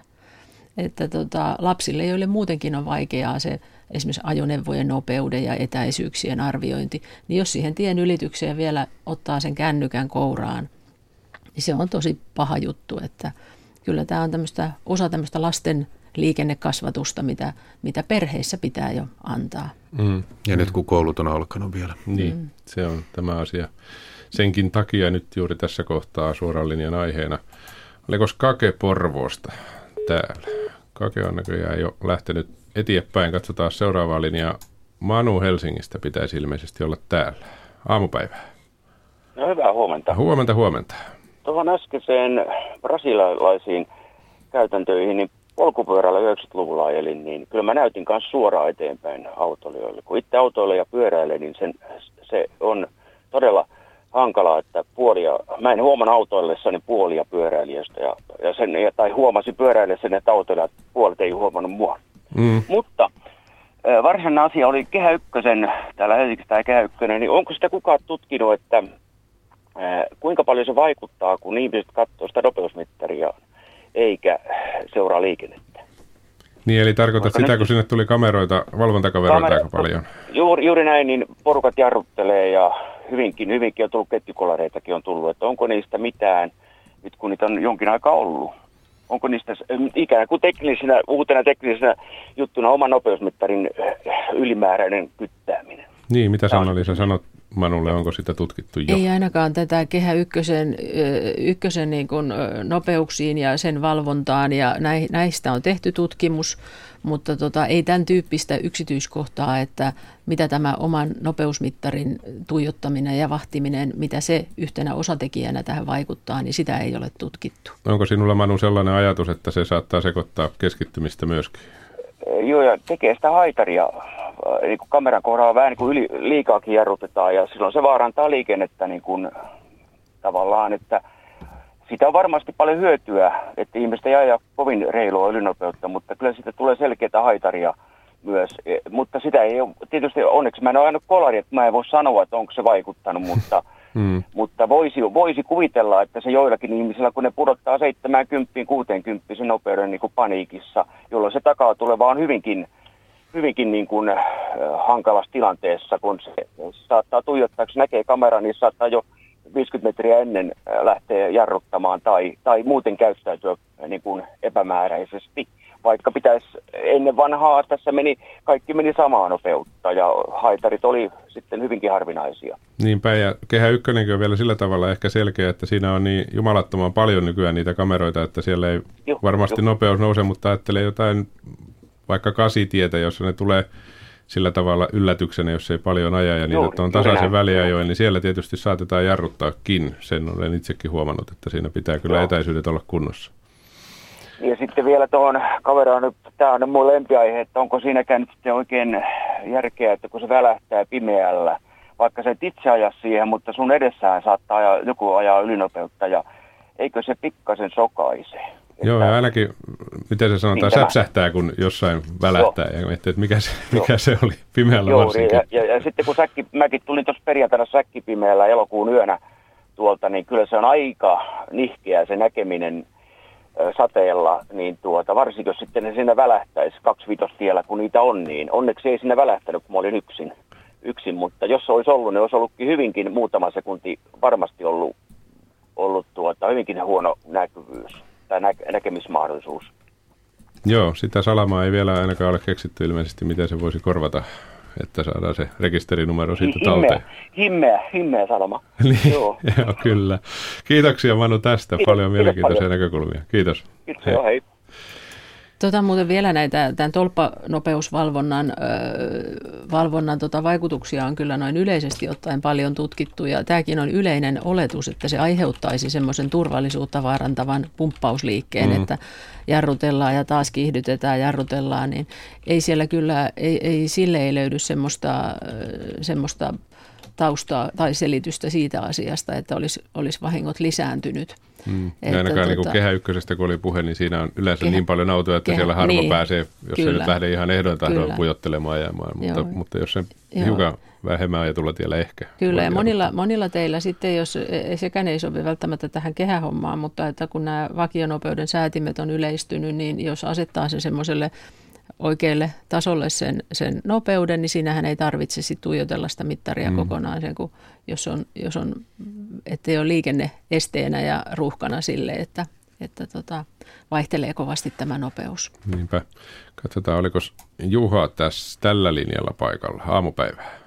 Että tota, lapsille, joille muutenkin on vaikeaa se esimerkiksi ajoneuvojen nopeuden ja etäisyyksien arviointi, niin jos siihen tien ylitykseen vielä ottaa sen kännykän kouraan, niin se on tosi paha juttu, että kyllä tämä on tämmöistä, osa tämmöistä lasten liikennekasvatusta, mitä, mitä perheissä pitää jo antaa. Mm. Ja nyt kun koulut on alkanut vielä. Niin, mm. se on tämä asia. Senkin takia nyt juuri tässä kohtaa suoran linjan aiheena. Oliko Kake Porvoosta täällä? Kake on näköjään jo lähtenyt eteenpäin. Katsotaan seuraavaa linjaa. Manu Helsingistä pitäisi ilmeisesti olla täällä. Aamupäivää. No hyvää huomenta. Huomenta, huomenta. Tuohon äskeiseen brasilialaisiin käytäntöihin, niin polkupyörällä 90-luvulla ajelin, niin kyllä mä näytin myös suoraan eteenpäin autoilijoille. Kun itse autoille ja pyöräille, niin sen, se on todella hankalaa, että puolia, mä en huomannut autoillessani puolia pyöräilijästä, ja, ja sen, tai huomasi pyöräillessäni, että autoilijat puolet ei huomannut mua. Mm. Mutta varsinainen asia oli Kehä Ykkösen, täällä Helsingissä tämä Kehä Ykkönen, niin onko sitä kukaan tutkinut, että kuinka paljon se vaikuttaa, kun ihmiset katsoo sitä nopeusmittaria eikä seuraa liikennettä? Niin, eli tarkoitat Koska sitä, kun sinne tuli kameroita, valvontakameroita kamer- aika paljon? Juuri, juuri näin, niin porukat jarruttelee ja hyvinkin, hyvinkin on tullut ketjukolareitakin on tullut, että onko niistä mitään, nyt kun niitä on jonkin aikaa ollut, onko niistä ikään kuin teknisenä, uutena teknisenä juttuna oman nopeusmittarin ylimääräinen kyttääminen. Niin, mitä sanoi Sä sanot Manulle, onko sitä tutkittu jo? Ei ainakaan tätä Kehä Ykkösen, ykkösen niin kuin nopeuksiin ja sen valvontaan ja näistä on tehty tutkimus, mutta tota, ei tämän tyyppistä yksityiskohtaa, että mitä tämä oman nopeusmittarin tuijottaminen ja vahtiminen, mitä se yhtenä osatekijänä tähän vaikuttaa, niin sitä ei ole tutkittu. Onko sinulla Manu sellainen ajatus, että se saattaa sekoittaa keskittymistä myöskin? Joo, ja tekee sitä haitaria. Niin kuin kameran kohdalla vähän niin kuin yli, liikaakin jarrutetaan, ja silloin se vaarantaa liikennettä niin kuin, tavallaan, että siitä on varmasti paljon hyötyä, että ihmiset ei aja kovin reilua ylinopeutta, mutta kyllä siitä tulee selkeää haitaria myös. E, mutta sitä ei ole, tietysti onneksi mä en ole ajanut kolari, että mä en voi sanoa, että onko se vaikuttanut, mutta Mm. Mutta voisi, voisi kuvitella, että se joillakin ihmisillä, kun ne pudottaa 70-60 sen nopeuden niin kuin paniikissa, jolloin se takaa tuleva on hyvinkin, hyvinkin niin kuin, äh, hankalassa tilanteessa, kun se saattaa tuijottaa, kun se näkee kameran, niin saattaa jo 50 metriä ennen äh, lähteä jarruttamaan tai, tai muuten käyttäytyä äh, niin kuin epämääräisesti vaikka pitäisi ennen vanhaa, tässä meni, kaikki meni samaa nopeutta ja haitarit oli sitten hyvinkin harvinaisia. Niinpä ja Kehä Ykkönenkin on vielä sillä tavalla ehkä selkeä, että siinä on niin jumalattoman paljon nykyään niitä kameroita, että siellä ei juh, varmasti juh. nopeus nouse, mutta ajattelee jotain vaikka kasitietä, jossa ne tulee sillä tavalla yllätyksenä, jos ei paljon aja ja niitä on tasaisen väliajoin, niin siellä tietysti saatetaan jarruttaakin. Sen olen itsekin huomannut, että siinä pitää kyllä Joo. etäisyydet olla kunnossa. Ja sitten vielä tuohon kaveraan, tämä on mun lempiaihe, että onko siinäkään nyt sitten oikein järkeä, että kun se välähtää pimeällä, vaikka se et itse aja siihen, mutta sun edessään saattaa ajaa, joku ajaa ylinopeutta ja eikö se pikkasen sokaise? Joo, ja ainakin, miten se sanotaan, niin säpsähtää, kun jossain välähtää. Joo. Ja miettii, että mikä se, mikä se oli pimeällä Joo, varsinkin. Ja, ja, ja, sitten kun säkki, mäkin tulin tuossa perjantaina säkkipimeällä elokuun yönä tuolta, niin kyllä se on aika nihkeä se näkeminen – sateella, niin tuota, varsinkin jos sitten ne sinne välähtäisi kaksivitostiellä, kun niitä on, niin onneksi ei sinne välähtänyt, kun mä olin yksin. yksin mutta jos se olisi ollut, niin olisi ollutkin hyvinkin muutama sekunti varmasti ollut, ollut tuota, hyvinkin huono näkyvyys tai nä- näkemismahdollisuus. Joo, sitä salamaa ei vielä ainakaan ole keksitty ilmeisesti, miten se voisi korvata että saadaan se rekisterinumero siitä talteen. Himmeä, himmeä salama. niin, joo. joo, kyllä. Kiitoksia Manu tästä, kiitos, paljon mielenkiintoisia paljon. näkökulmia. Kiitos. Kiitos, hei. Joo, hei. Tota, muuten vielä näitä tämän tolppanopeusvalvonnan ö, valvonnan tota, vaikutuksia on kyllä noin yleisesti ottaen paljon tutkittu ja tämäkin on yleinen oletus, että se aiheuttaisi semmoisen turvallisuutta vaarantavan pumppausliikkeen, mm. että jarrutellaan ja taas kiihdytetään, jarrutellaan, niin ei siellä kyllä, ei, ei sille ei löydy semmoista, semmoista taustaa tai selitystä siitä asiasta, että olisi, olisi vahingot lisääntynyt. Mm. Että, ainakaan tuota, niin Kehä Ykkösestä, kun oli puhe, niin siinä on yleensä kehä, niin paljon autoja, että kehä, siellä harva niin, pääsee, jos kyllä, ei nyt lähde ihan ehdoin tahdoin pujottelemaan ajamaan, mutta, mutta jos se Joo. hiukan vähemmän ajatulla tiellä ehkä. Kyllä, ja monilla, monilla teillä sitten, jos e, sekään ei sovi välttämättä tähän kehähommaan, mutta että kun nämä vakionopeuden säätimet on yleistynyt, niin jos asettaa sen semmoiselle oikealle tasolle sen, sen nopeuden, niin siinähän ei tarvitse sit tuijotella sitä mittaria mm. kokonaan, sen, kun jos on, jos on, ettei ole liikenne esteenä ja ruuhkana sille, että että tota, vaihtelee kovasti tämä nopeus. Niinpä. Katsotaan, oliko Juha tässä tällä linjalla paikalla aamupäivää?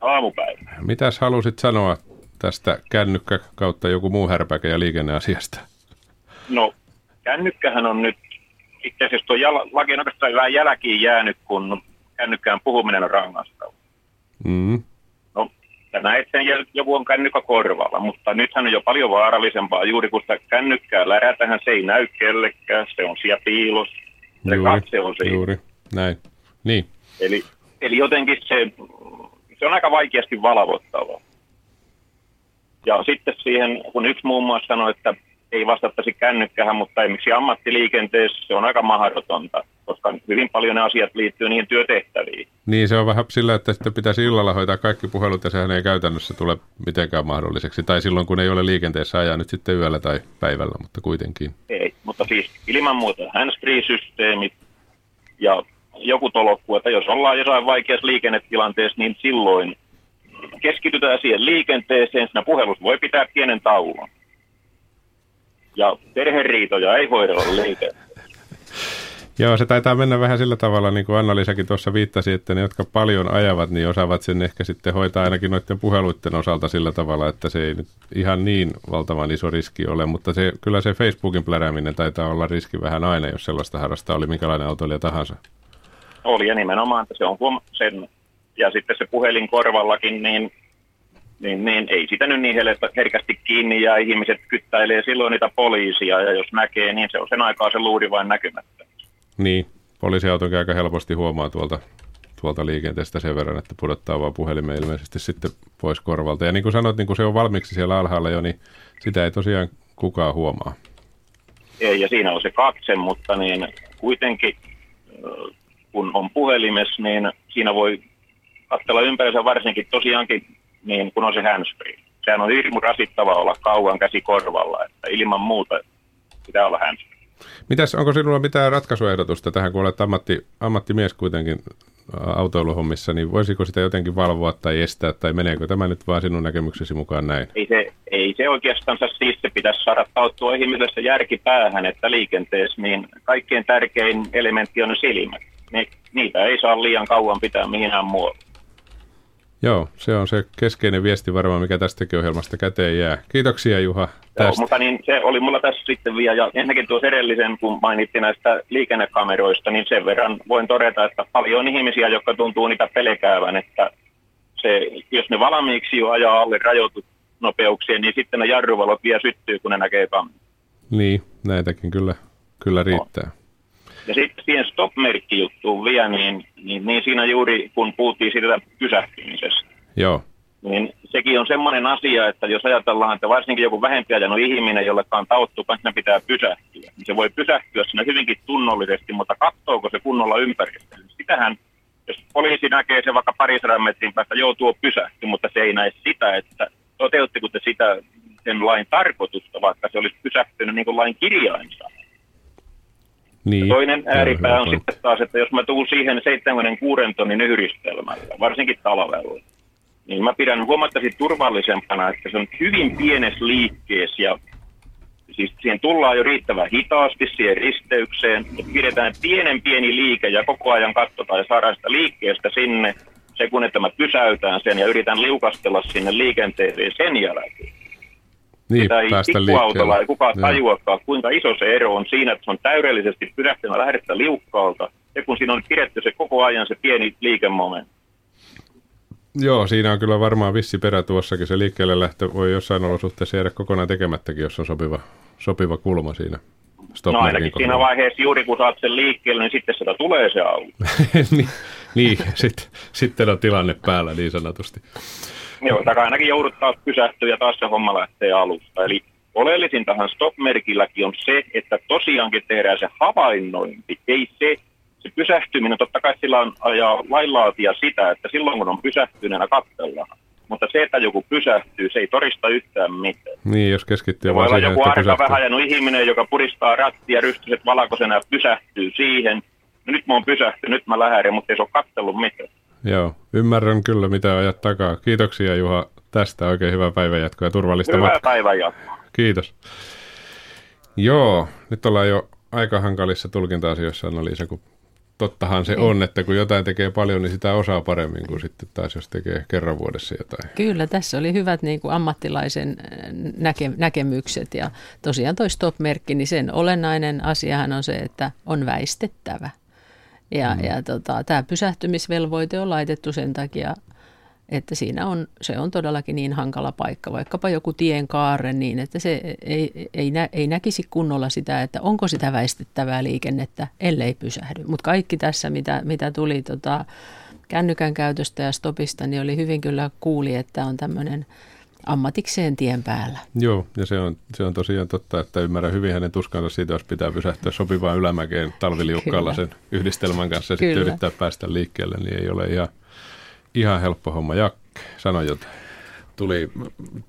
Aamupäivää. Mitäs halusit sanoa tästä kännykkä kautta joku muu härpäkä ja liikenneasiasta? No, kännykkähän on nyt itse asiassa tuo jala, laki on oikeastaan vähän jälkiin jäänyt, kun kännykkään puhuminen on rangaistavaa. Mm. No, sä näet sen joku on kännykkä korvalla, mutta nythän on jo paljon vaarallisempaa. Juuri kun sitä kännykkää lärätähän, se ei näy kellekään, se on siellä piilossa. Se Juuri, katse on siinä. juuri, näin. Niin, Eli, eli jotenkin se, se on aika vaikeasti valvottava. Ja sitten siihen, kun yksi muun muassa sanoi, että ei vastattaisi kännykkähän, mutta esimerkiksi ammattiliikenteessä se on aika mahdotonta, koska hyvin paljon ne asiat liittyy niihin työtehtäviin. niin se on vähän sillä, että sitten pitäisi illalla hoitaa kaikki puhelut ja sehän ei käytännössä tule mitenkään mahdolliseksi. Tai silloin, kun ei ole liikenteessä ajaa nyt sitten yöllä tai päivällä, mutta kuitenkin. Ei, mutta siis ilman muuta hands-free-systeemit ja joku tolokku, että jos ollaan jossain vaikeassa liikennetilanteessa, niin silloin keskitytään siihen liikenteeseen. Siinä puhelussa voi pitää pienen tauon. Ja perheriitoja ei hoidella liikenteessä. Joo, se taitaa mennä vähän sillä tavalla, niin kuin Anna-Lisäkin tuossa viittasi, että ne, jotka paljon ajavat, niin osaavat sen ehkä sitten hoitaa ainakin noiden puheluiden osalta sillä tavalla, että se ei nyt ihan niin valtavan iso riski ole, mutta se, kyllä se Facebookin plärääminen taitaa olla riski vähän aina, jos sellaista harrastaa, oli minkälainen autoilija tahansa. Oli ja nimenomaan, että se on huom- sen, ja sitten se puhelin korvallakin, niin, niin, niin ei sitä nyt niin herkästi kiinni ja ihmiset kyttäilee silloin niitä poliisia ja jos näkee, niin se on sen aikaa se luuri vain näkymättä. Niin, poliisiautonkin aika helposti huomaa tuolta, tuolta liikenteestä sen verran, että pudottaa vaan puhelimen ilmeisesti sitten pois korvalta. Ja niin kuin sanoit, niin kun se on valmiiksi siellä alhaalla jo, niin sitä ei tosiaan kukaan huomaa. Ei, ja siinä on se katse, mutta niin kuitenkin ö, kun on puhelimessa, niin siinä voi katsella ympärinsä varsinkin tosiaankin, niin kun on se handsfree. Sehän on hirmu rasittava olla kauan käsi korvalla, että ilman muuta pitää olla handsfree. Mitäs, onko sinulla mitään ratkaisuehdotusta tähän, kun olet ammatti, ammattimies kuitenkin ä, autoiluhommissa, niin voisiko sitä jotenkin valvoa tai estää, tai meneekö tämä nyt vaan sinun näkemyksesi mukaan näin? Ei se, ei se oikeastaan siis se pitäisi saada tauttua ihmiselle se järki päähän, että liikenteessä niin kaikkein tärkein elementti on ne silmät. Ni, niitä ei saa liian kauan pitää mihinään muualle. Joo, se on se keskeinen viesti varmaan, mikä tästäkin ohjelmasta käteen jää. Kiitoksia Juha Joo, tästä. mutta niin se oli mulla tässä sitten vielä, ja ensinnäkin tuossa edellisen, kun mainittiin näistä liikennekameroista, niin sen verran voin todeta, että paljon on ihmisiä, jotka tuntuu niitä pelkäävän, että se, jos ne valmiiksi jo ajaa alle rajoitusnopeuksien, niin sitten ne jarruvalot vielä syttyy, kun ne näkee kameraa. Niin, näitäkin kyllä, kyllä riittää. Ja sitten siihen stop-merkkijuttuun vielä, niin, niin, niin siinä juuri kun puhuttiin siitä pysähtymisestä, Joo, niin sekin on semmoinen asia, että jos ajatellaan, että varsinkin joku vähempi ajanut ihminen, jolle on tauttu, kanssa pitää pysähtyä, niin se voi pysähtyä siinä hyvinkin tunnollisesti, mutta katsooko se kunnolla ympäristöä? Sitähän, jos poliisi näkee se vaikka parisadan metrin päästä, joutuu pysähtyä, mutta se ei näe sitä, että toteuttiko te sitä sen lain tarkoitusta, vaikka se olisi pysähtynyt niin kuin lain kirjainsa. Niin. Ja toinen ääripää on pointti. sitten taas, että jos mä tuun siihen 76 tonnin yhdistelmällä, varsinkin talvella, niin mä pidän huomattavasti turvallisempana, että se on hyvin pienessä liikkeessä ja siis siihen tullaan jo riittävän hitaasti siihen risteykseen, että pidetään pienen pieni liike ja koko ajan katsotaan ja saadaan sitä liikkeestä sinne se kun, että mä pysäytän sen ja yritän liukastella sinne liikenteeseen sen jälkeen. Niin, Sitä ei päästä pikkuautolla liikkeelle. ei kukaan tajuakaan, kuinka iso se ero on siinä, että se on täydellisesti pysähtynyt lähdettä liukkaalta, ja kun siinä on pidetty se koko ajan se pieni liikemomentti. Joo, siinä on kyllä varmaan vissi perä tuossakin. Se liikkeelle lähtö voi jossain olosuhteessa jäädä kokonaan tekemättäkin, jos on sopiva, sopiva kulma siinä. Stop No ainakin siinä vaiheessa juuri kun saat sen liikkeelle, niin sitten sitä tulee se auto. niin, niin sit, sitten on tilanne päällä niin sanotusti. Joo, tai ainakin joudut taas pysähtyä ja taas se homma lähtee alusta. Eli oleellisintahan stop-merkilläkin on se, että tosiaankin tehdään se havainnointi, ei se, se pysähtyminen. Totta kai sillä on ajaa lainlaatia sitä, että silloin kun on pysähtyneenä katsellaan. Mutta se, että joku pysähtyy, se ei todista yhtään mitään. Niin, jos keskittyy vaan siihen, joku että arka vähän ihminen, joka puristaa rattia rystyset valkoisena ja pysähtyy siihen. No nyt mä oon pysähtynyt, nyt mä lähden, mutta ei se ole katsellut mitään. Joo, ymmärrän kyllä mitä ajat takaa. Kiitoksia Juha tästä. Oikein hyvää päivänjatkoa ja turvallista Hyvää matkaa. päivänjatkoa. Kiitos. Joo, nyt ollaan jo aika hankalissa tulkinta-asioissa, Anna-Liisa, kun tottahan se niin. on, että kun jotain tekee paljon, niin sitä osaa paremmin kuin sitten taas, jos tekee kerran vuodessa jotain. Kyllä, tässä oli hyvät niin kuin ammattilaisen äh, näke, näkemykset ja tosiaan toi stop-merkki, niin sen olennainen asiahan on se, että on väistettävä. Ja, mm. ja tota, tämä pysähtymisvelvoite on laitettu sen takia että siinä on, se on todellakin niin hankala paikka, vaikkapa joku tienkaare niin, että se ei, ei, nä, ei näkisi kunnolla sitä, että onko sitä väistettävää liikennettä, ellei pysähdy. Mutta kaikki tässä, mitä, mitä tuli tota, kännykän käytöstä ja stopista, niin oli hyvin kyllä kuuli, että on tämmöinen ammatikseen tien päällä. Joo, ja se on, se on tosiaan totta, että ymmärrän hyvin hänen tuskansa siitä, jos pitää pysähtyä sopivaan ylämäkeen talviliukkaalla sen yhdistelmän kanssa ja sitten yrittää päästä liikkeelle, niin ei ole ihan ihan helppo homma. Jakke, sano jotain. Tuli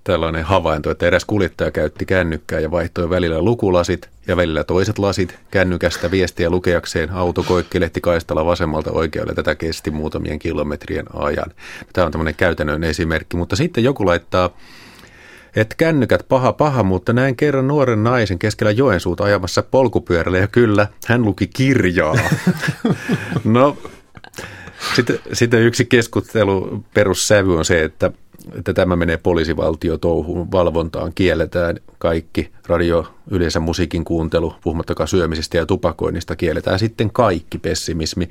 tällainen havainto, että eräs kuljettaja käytti kännykkää ja vaihtoi välillä lukulasit ja välillä toiset lasit kännykästä viestiä lukeakseen. Auto koikkelehti kaistalla vasemmalta oikealle. Tätä kesti muutamien kilometrien ajan. Tämä on tämmöinen käytännön esimerkki, mutta sitten joku laittaa että kännykät paha paha, mutta näin kerran nuoren naisen keskellä Joensuuta ajamassa polkupyörällä ja kyllä, hän luki kirjaa. no, sitten, sitten yksi keskustelu perussävy on se, että että tämä menee poliisivaltiotouhuun, valvontaan, kielletään kaikki radio, yleensä musiikin kuuntelu, puhumattakaan syömisestä ja tupakoinnista, kielletään sitten kaikki pessimismi.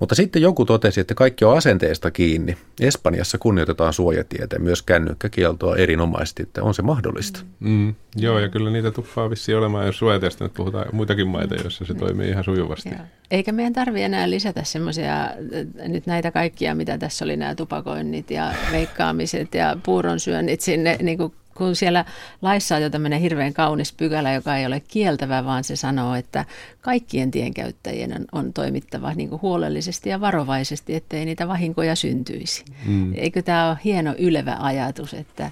Mutta sitten joku totesi, että kaikki on asenteesta kiinni. Espanjassa kunnioitetaan suojatietä myös kännykkäkieltoa erinomaisesti, että on se mahdollista. Mm, joo, ja kyllä niitä tuppaa vissiin olemaan, jos suojatiestä nyt puhutaan muitakin maita, joissa se toimii ihan sujuvasti. Joo. Eikä meidän tarvitse enää lisätä semmoisia, nyt näitä kaikkia, mitä tässä oli nämä tupakoinnit ja veikkaamiset ja puuronsyönnit sinne niin kuin kun siellä laissa on jo tämmöinen hirveän kaunis pykälä, joka ei ole kieltävä, vaan se sanoo, että kaikkien tienkäyttäjien on, on toimittava niin kuin huolellisesti ja varovaisesti, ettei niitä vahinkoja syntyisi. Mm. Eikö tämä ole hieno ylevä ajatus, että,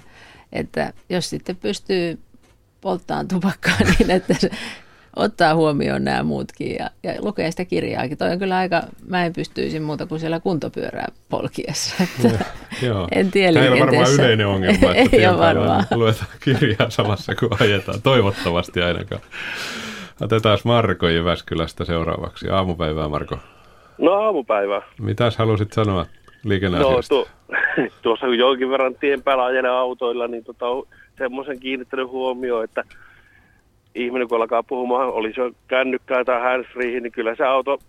että jos sitten pystyy polttamaan tupakkaa niin, että ottaa huomioon nämä muutkin ja, ja lukee sitä kirjaakin. Toi on kyllä aika, mä en pystyisi muuta kuin siellä kuntopyörää polkiessa. Että Joo. En tiedä Tämä ei ole varmaan yleinen ongelma, että ei varmaan. luetaan kirjaa samassa kuin ajetaan. Toivottavasti ainakaan. Otetaan Marko Jyväskylästä seuraavaksi. Aamupäivää Marko. No aamupäivää. Mitäs halusit sanoa liikenneasiasta? No tu- tuossa kun jonkin verran tien päällä ajelen autoilla, niin tota, semmoisen kiinnittänyt huomioon, että – ihminen kun alkaa puhumaan, oli se kännykkää tai handsfree, niin kyllä se auto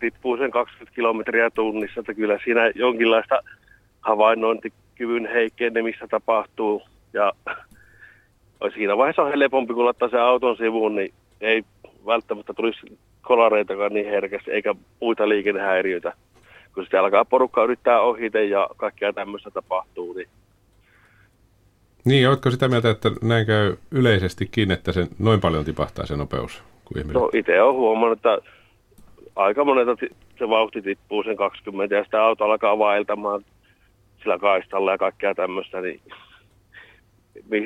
tippuu sen 20 kilometriä tunnissa, että kyllä siinä jonkinlaista havainnointikyvyn heikkenemistä tapahtuu. Ja siinä vaiheessa on helpompi, kun laittaa sen auton sivuun, niin ei välttämättä tulisi kolareitakaan niin herkästi, eikä muita liikennehäiriöitä. Kun sitten alkaa porukka yrittää ohite ja kaikkea tämmöistä tapahtuu, niin niin, oletko sitä mieltä, että näin käy yleisestikin, että se noin paljon tipahtaa se nopeus kuin? No itse olen huomannut, että aika monelta se vauhti tippuu sen 20 ja sitä auto alkaa vaeltamaan sillä kaistalla ja kaikkea tämmöistä, niin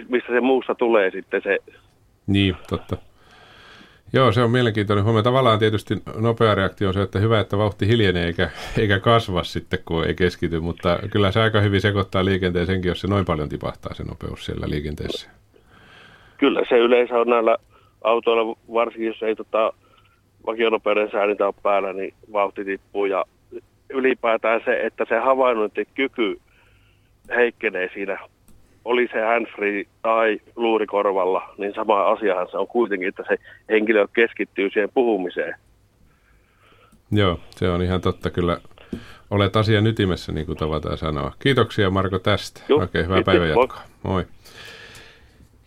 mistä se muusta tulee sitten se... Niin, totta. Joo, se on mielenkiintoinen huomio. Tavallaan tietysti nopea reaktio on se, että hyvä, että vauhti hiljenee eikä, eikä kasva sitten, kun ei keskity, mutta kyllä se aika hyvin sekoittaa liikenteen senkin, jos se noin paljon tipahtaa se nopeus siellä liikenteessä. Kyllä se yleensä on näillä autoilla, varsinkin jos ei tota, vakionopeuden säännitä ole päällä, niin vauhti tippuu ja ylipäätään se, että se havainnointikyky heikkenee siinä oli se handsfree tai luurikorvalla, niin sama asiahan se on kuitenkin, että se henkilö keskittyy siihen puhumiseen. Joo, se on ihan totta kyllä. Olet asian ytimessä, niin kuin tavataan sanoa. Kiitoksia Marko tästä. Juh, Oikein hyvää päivänjatkoa. Moi.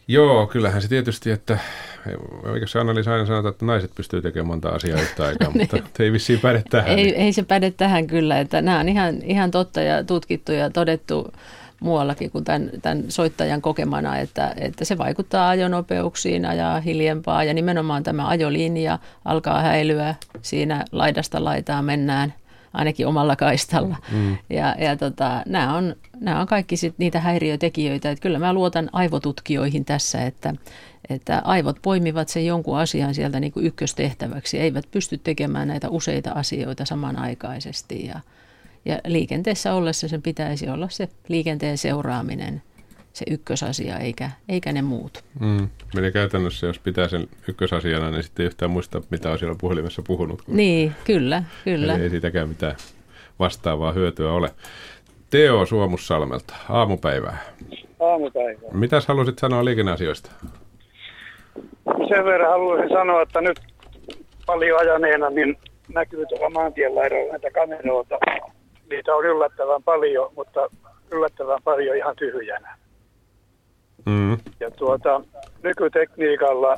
Joo, kyllähän se tietysti, että eikö se Anneli aina sanota, että naiset pystyy tekemään monta asiaa yhtä aikaa, niin. mutta ei vissiin päde tähän. Ei, niin. ei se päde tähän kyllä, että nämä on ihan, ihan totta ja tutkittu ja todettu muuallakin kuin tämän, tämän soittajan kokemana, että, että se vaikuttaa ajonopeuksiin, ajaa hiljempaa ja nimenomaan tämä ajolinja alkaa häilyä siinä laidasta laitaa mennään ainakin omalla kaistalla. Mm. Ja, ja tota, nämä, on, nämä on kaikki sit niitä häiriötekijöitä. Että kyllä mä luotan aivotutkijoihin tässä, että, että aivot poimivat sen jonkun asian sieltä niin kuin ykköstehtäväksi. Eivät pysty tekemään näitä useita asioita samanaikaisesti. Ja, ja liikenteessä ollessa sen pitäisi olla se liikenteen seuraaminen se ykkösasia, eikä, eikä ne muut. Mm. Eli käytännössä, jos pitää sen ykkösasiana, niin sitten ei yhtään muista, mitä on siellä puhelimessa puhunut. Niin, kyllä, kyllä. Eli ei siitäkään mitään vastaavaa hyötyä ole. Teo Suomussalmelta, aamupäivää. Aamupäivää. Mitäs halusit sanoa liikenneasioista? Sen verran haluaisin sanoa, että nyt paljon ajaneena niin näkyy tuolla maantien laidalla näitä kameroita. Niitä on yllättävän paljon, mutta yllättävän paljon ihan tyhjänä. Mm. Ja tuota, nykytekniikalla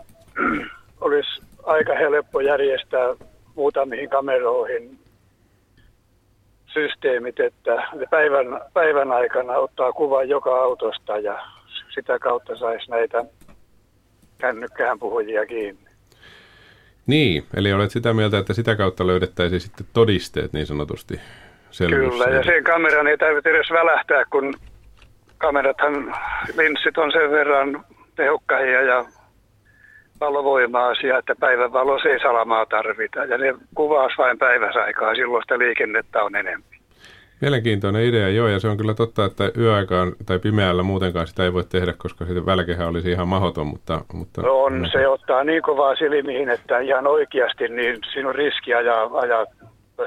olisi aika helppo järjestää muutamiin kameroihin systeemit, että ne päivän, päivän aikana ottaa kuvan joka autosta ja sitä kautta saisi näitä kännykkään puhujia kiinni. Niin, eli olet sitä mieltä, että sitä kautta löydettäisiin sitten todisteet niin sanotusti selvyys. Kyllä, ja sen kameran ei tarvitse edes välähtää, kun kamerathan, linssit on sen verran tehokkaita ja valovoimaisia, että päivän valossa ei salamaa tarvita. Ja ne kuvaas vain päiväsaikaa, silloin sitä liikennettä on enemmän. Mielenkiintoinen idea, joo, ja se on kyllä totta, että yöaikaan tai pimeällä muutenkaan sitä ei voi tehdä, koska sitten välkehä olisi ihan mahdoton, mutta... mutta no on, se ottaa niin kovaa silmiin, että ihan oikeasti niin sinun riski ajaa, ajaa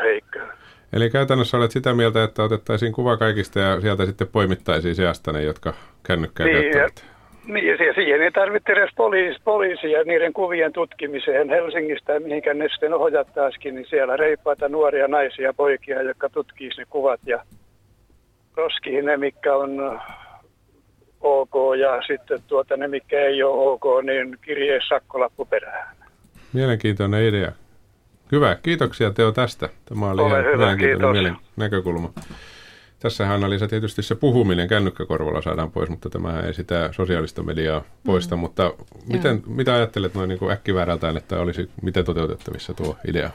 heikkoa. Eli käytännössä olet sitä mieltä, että otettaisiin kuva kaikista ja sieltä sitten poimittaisiin seasta ne, jotka kännykkää niin, käyttävät. Niin, ja siihen ei tarvitse edes poliisi, poliisia niiden kuvien tutkimiseen Helsingistä, mihinkä ne sitten ohjattaisikin, niin siellä reippaita nuoria naisia ja poikia, jotka tutkisivat ne kuvat ja roskiin ne, mikä on ok, ja sitten tuota, ne, mikä ei ole ok, niin kirjeen sakkolappu perään. Mielenkiintoinen idea. Hyvä, kiitoksia Teo tästä. Tämä oli Ole ihan hyvä, kiitos. mielen näkökulma. Tässähän oli se tietysti se puhuminen kännykkäkorvalla saadaan pois, mutta tämä ei sitä sosiaalista mediaa poista. Mm. Mutta miten, mitä ajattelet noin niin äkkiväärältään, että olisi miten toteutettavissa tuo idea?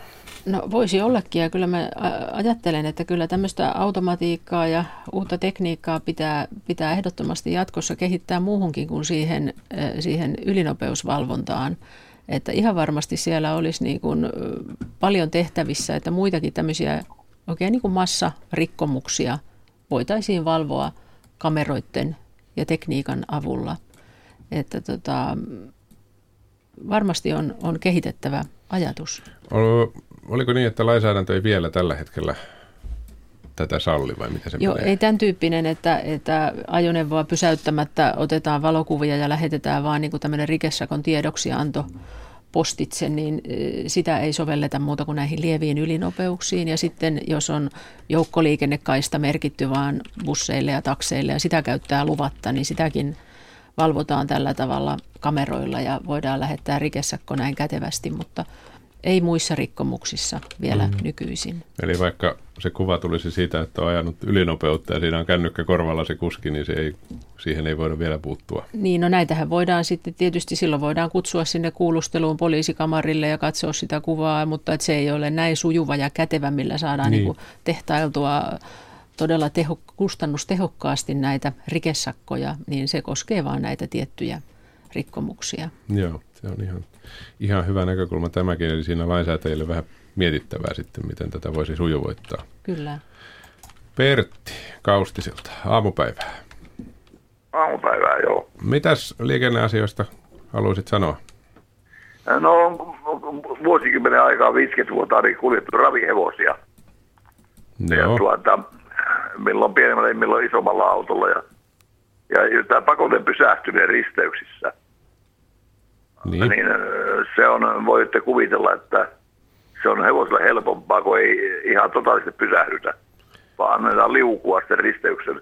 No voisi ollakin ja kyllä mä ajattelen, että kyllä tämmöistä automatiikkaa ja uutta tekniikkaa pitää, pitää ehdottomasti jatkossa kehittää muuhunkin kuin siihen, siihen ylinopeusvalvontaan. Että ihan varmasti siellä olisi niin kuin paljon tehtävissä, että muitakin tämmöisiä oikein niin kuin massarikkomuksia voitaisiin valvoa kameroiden ja tekniikan avulla. Että tota, varmasti on, on kehitettävä ajatus. Ol- Oliko niin, että lainsäädäntö ei vielä tällä hetkellä tätä salli vai miten se Joo, menee? ei tämän tyyppinen, että, että ajoneuvoa pysäyttämättä otetaan valokuvia ja lähetetään vaan niin kuin tämmöinen rikesakon tiedoksianto postitse, niin sitä ei sovelleta muuta kuin näihin lieviin ylinopeuksiin. Ja sitten jos on joukkoliikennekaista merkitty vaan busseille ja takseille ja sitä käyttää luvatta, niin sitäkin valvotaan tällä tavalla kameroilla ja voidaan lähettää rikesakko näin kätevästi, mutta ei muissa rikkomuksissa vielä Mm. nykyisin. Eli vaikka se kuva tulisi siitä, että on ajanut ylinopeutta ja siinä on kännykkä korvalla se kuski, niin se ei, siihen ei voida vielä puuttua. Niin, no näitähän voidaan sitten tietysti silloin voidaan kutsua sinne kuulusteluun poliisikamarille ja katsoa sitä kuvaa, mutta että se ei ole näin sujuva ja kätevä, millä saadaan Niin. niin. Niin tehtailtua todella teho, kustannustehokkaasti näitä rikesakkoja, niin se koskee vain näitä tiettyjä rikkomuksia. Joo, se on ihan, ihan hyvä näkökulma tämäkin, eli siinä lainsäätäjille vähän mietittävää sitten, miten tätä voisi sujuvoittaa. Kyllä. Pertti Kaustisilta, aamupäivää. Aamupäivää, joo. Mitäs liikenneasioista haluaisit sanoa? No, vuosikymmenen aikaa 50 vuotta oli kuljettu ravihevosia. Ja Joo, tuota, milloin pienemmällä, milloin isommalla autolla. Ja, ja tämä pakoten pysähtyminen risteyksissä. Niin. Niin se on, voitte kuvitella, että se on hevoselle helpompaa, kun ei ihan totaalisesti pysähdytä, vaan annetaan liukua sen risteyksen.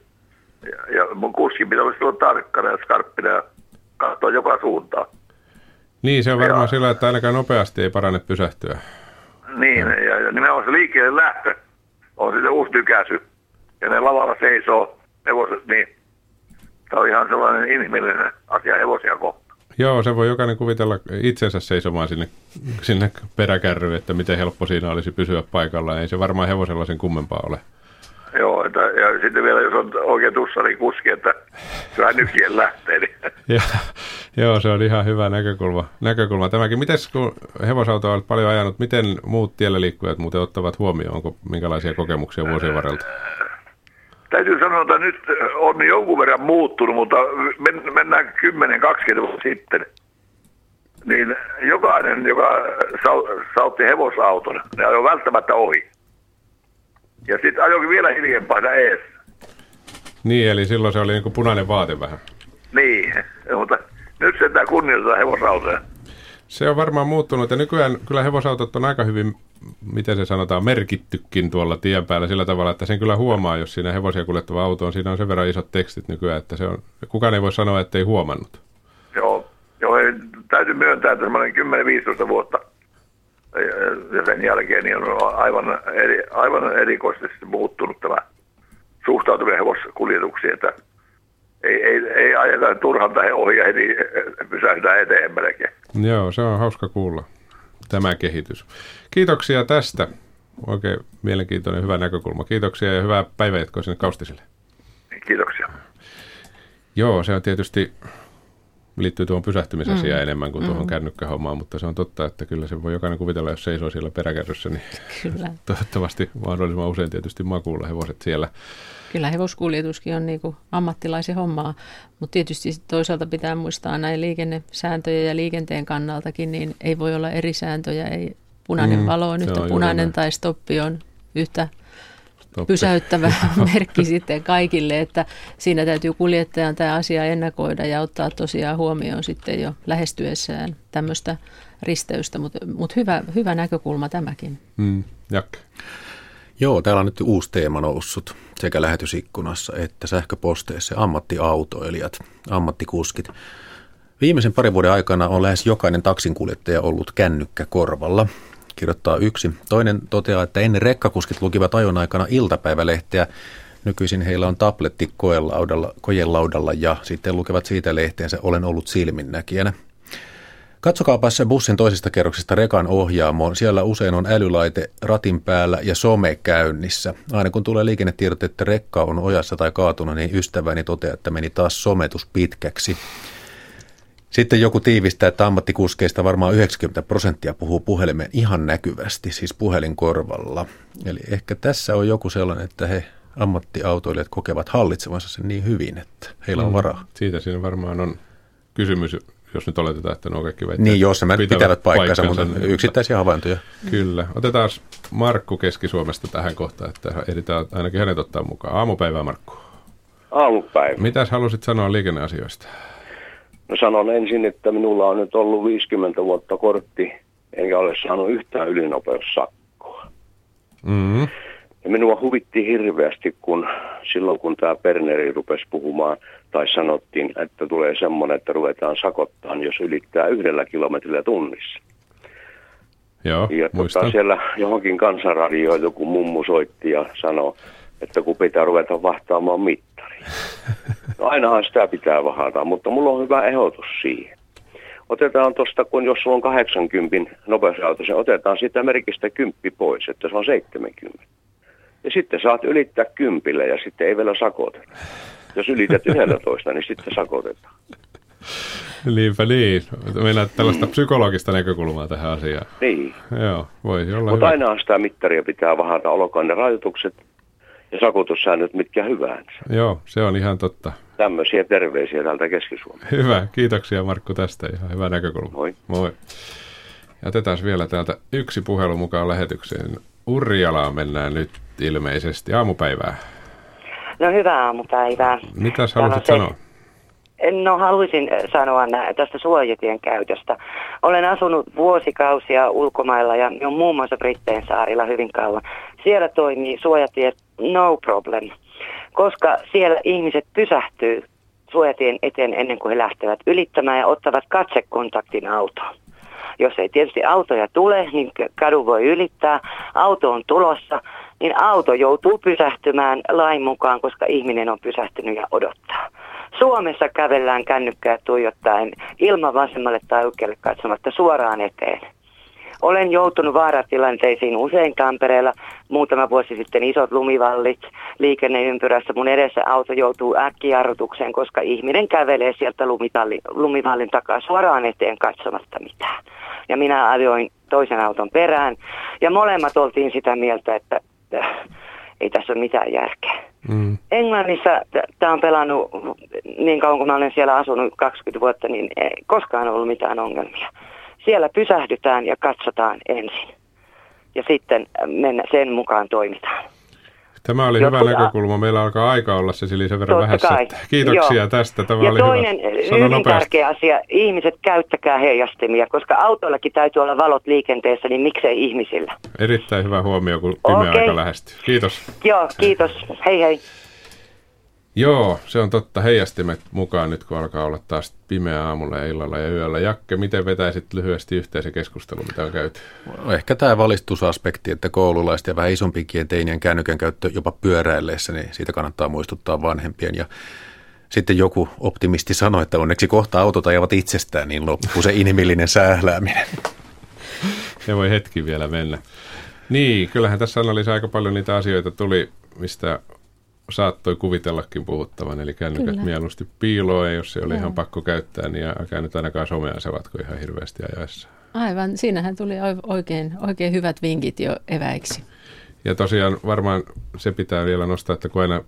Ja, ja mun kuski pitää olla silloin tarkkana ja skarppina ja katsoa joka suuntaan. niin, se on varmaan Joo. sillä, että ainakaan nopeasti ei parane pysähtyä. Niin, ja, ja nimenomaan se liikkeelle lähtö on sitten uusi tykäsy. Ja ne lavalla seisoo hevoset, niin tämä on ihan sellainen inhimillinen asia hevosia kohtaan. Joo, se voi jokainen kuvitella itsensä seisomaan sinne, sinne peräkärryyn, että miten helppo siinä olisi pysyä paikalla. Ei se varmaan hevosella sen kummempaa ole. Joo, että, ja sitten vielä jos on oikein tussari kuski, että kyllä nykien lähtee, niin Ja, joo, se on ihan hyvä näkökulma. näkökulma tämäkin. Mites kun hevosautoa olet paljon ajanut, miten muut tiellä liikkujat muuten ottavat huomioon? Onko minkälaisia kokemuksia vuosien varrelta? Täytyy sanoa, että nyt on jonkun verran muuttunut, mutta men, mennään 10-20 vuotta sitten. Niin jokainen, joka sautti hevosauton, ne ajoi välttämättä ohi. Ja sitten ajoikin vielä hiljempaa ees. Niin, eli silloin se oli niin kuin punainen vaate vähän. Niin, mutta nyt sentään kunnioitetaan hevosautoja. Se on varmaan muuttunut ja nykyään kyllä hevosautot on aika hyvin, miten se sanotaan, merkittykin tuolla tien päällä sillä tavalla, että sen kyllä huomaa, jos siinä hevosia kuljettava auto on. Siinä on sen verran isot tekstit nykyään, että se on, kukaan ei voi sanoa, että ei huomannut. Joo, joo ei, täytyy myöntää, että semmoinen 10-15 vuotta ja sen jälkeen niin on aivan, eri, aivan erikoisesti muuttunut tämä suhtautuminen hevoskuljetuksiin, että ei, ei, ei ajeta turhan tähän ohi ja heti pysähdytään eteenpäin. Joo, se on hauska kuulla tämä kehitys. Kiitoksia tästä. Oikein mielenkiintoinen, hyvä näkökulma. Kiitoksia ja hyvää päivänjatkoa sinne Kaustiselle. Kiitoksia. Joo, se on tietysti liittyy tuohon pysähtymisasiaan mm. enemmän kuin tuohon mm. kännykkähommaan, mutta se on totta, että kyllä se voi jokainen kuvitella, jos seisoo siellä peräkärryssä, niin kyllä. toivottavasti mahdollisimman usein tietysti makuulla hevoset siellä. Kyllä hevoskuljetuskin on niin kuin ammattilaisen hommaa, mutta tietysti toisaalta pitää muistaa näin liikennesääntöjä ja liikenteen kannaltakin, niin ei voi olla eri sääntöjä, ei punainen mm, valo on yhtä on punainen tai stoppi on yhtä Toppi. pysäyttävä merkki sitten kaikille, että siinä täytyy kuljettajan tämä asia ennakoida ja ottaa tosiaan huomioon sitten jo lähestyessään tämmöistä risteystä, mutta mut hyvä, hyvä näkökulma tämäkin. Mm, Jakke. Joo, täällä on nyt uusi teema noussut sekä lähetysikkunassa että sähköposteissa ammattiautoilijat, ammattikuskit. Viimeisen parin vuoden aikana on lähes jokainen taksinkuljettaja ollut kännykkä korvalla kirjoittaa yksi. Toinen toteaa, että ennen rekkakuskit lukivat ajon aikana iltapäivälehteä. Nykyisin heillä on tabletti koelaudalla, kojelaudalla ja sitten lukevat siitä lehteensä Olen ollut silminnäkijänä. Katsokaapas bussin toisesta kerroksesta rekan ohjaamoon. Siellä usein on älylaite ratin päällä ja some käynnissä. Aina kun tulee liikennetiedot, että rekka on ojassa tai kaatunut, niin ystäväni toteaa, että meni taas sometus pitkäksi. Sitten joku tiivistää, että ammattikuskeista varmaan 90 prosenttia puhuu puhelimeen ihan näkyvästi, siis puhelinkorvalla. Eli ehkä tässä on joku sellainen, että he ammattiautoilijat kokevat hallitsevansa sen niin hyvin, että heillä on mm. varaa. Siitä siinä varmaan on kysymys, jos nyt oletetaan, että nuo kaikki väittävät. Niin, jos se pitävät, pitävät paikkansa, mutta niin, yksittäisiä havaintoja. Kyllä. Otetaan Markku Keski-Suomesta tähän kohtaan, että ehditään ainakin hänet ottaa mukaan. Aamupäivää, Markku. Aamupäivä. Mitäs halusit sanoa liikenneasioista? No sanon ensin, että minulla on nyt ollut 50 vuotta kortti, enkä ole saanut yhtään ylinopeussakkoa. Mm-hmm. Ja minua huvitti hirveästi, kun silloin kun tämä Perneri rupesi puhumaan, tai sanottiin, että tulee semmoinen, että ruvetaan sakottaan, jos ylittää yhdellä kilometrillä tunnissa. Joo, ja tota, siellä johonkin kansanradioon joku mummu soitti ja sanoi, että kun pitää ruveta vahtaamaan mittari. No ainahan sitä pitää vahata, mutta mulla on hyvä ehdotus siihen. Otetaan tuosta, kun jos sulla on 80 nopeusauto, se otetaan sitä merkistä kymppi pois, että se on 70. Ja sitten saat ylittää kympille ja sitten ei vielä sakoteta. Jos ylität 11, niin sitten sakotetaan. Niinpä niin. Meillä tällaista psykologista näkökulmaa tähän asiaan. Niin. Joo, voisi olla Mutta aina sitä mittaria pitää vahata, olkoon ne rajoitukset ja sakotussäännöt mitkä hyvänsä. Joo, se on ihan totta. Tämmöisiä terveisiä täältä keski -Suomeen. Hyvä, kiitoksia Markku tästä. Ihan hyvä näkökulma. Moi. Moi. Ja otetaan vielä täältä yksi puhelu mukaan lähetykseen. Urjalaan mennään nyt ilmeisesti aamupäivää. No hyvää aamupäivää. Mitäs haluaisit sanoa? No haluaisin sanoa tästä suojatien käytöstä. Olen asunut vuosikausia ulkomailla ja on muun muassa Britteen saarilla hyvin kauan. Siellä toimii suojatiet no problem, koska siellä ihmiset pysähtyy suojatien eteen ennen kuin he lähtevät ylittämään ja ottavat katsekontaktin autoon. Jos ei tietysti autoja tule, niin kadu voi ylittää. Auto on tulossa, niin auto joutuu pysähtymään lain mukaan, koska ihminen on pysähtynyt ja odottaa. Suomessa kävellään kännykkää tuijottaen ilman vasemmalle tai oikealle katsomatta suoraan eteen. Olen joutunut vaaratilanteisiin usein Tampereella. Muutama vuosi sitten isot lumivallit liikenneympyrässä. Mun edessä auto joutuu äkkijarrutukseen, koska ihminen kävelee sieltä lumivallin takaa suoraan eteen katsomatta mitään. Ja minä ajoin toisen auton perään. Ja molemmat oltiin sitä mieltä, että ei tässä ole mitään järkeä. Mm. Englannissa tämä on pelannut niin kauan kuin mä olen siellä asunut 20 vuotta, niin ei koskaan ollut mitään ongelmia. Siellä pysähdytään ja katsotaan ensin ja sitten mennä, sen mukaan toimitaan. Tämä oli Jotkut, hyvä näkökulma. Meillä alkaa aika olla se sen verran vähässä. Kai. Kiitoksia Joo. tästä. Tämä ja oli toinen hyvä. hyvin nopeasti. tärkeä asia. Ihmiset käyttäkää heijastimia, koska autoillakin täytyy olla valot liikenteessä, niin miksei ihmisillä? Erittäin hyvä huomio, kun pimeä okay. aika lähestyy. Kiitos. Joo, kiitos. Hei hei. Joo, se on totta. Heijastimet mukaan nyt, kun alkaa olla taas pimeä aamulla ja illalla ja yöllä. Jakke, miten vetäisit lyhyesti yhteen se keskustelu, mitä on käyty? No, ehkä tämä valistusaspekti, että koululaiset ja vähän isompikin teinien kännykän käyttö jopa pyöräilleessä, niin siitä kannattaa muistuttaa vanhempien. Ja sitten joku optimisti sanoi, että onneksi kohta autot ajavat itsestään, niin loppuu se inhimillinen sählääminen. Se voi hetki vielä mennä. Niin, kyllähän tässä analyysissa aika paljon niitä asioita tuli, mistä saattoi kuvitellakin puhuttavan, eli kännykät Kyllä. mieluusti piiloon, jos se oli Joo. ihan pakko käyttää, niin älkää nyt ainakaan somea sevatko ihan hirveästi ajaessa. Aivan, siinähän tuli oikein, oikein hyvät vinkit jo eväiksi. Ja tosiaan varmaan se pitää vielä nostaa, että kun aina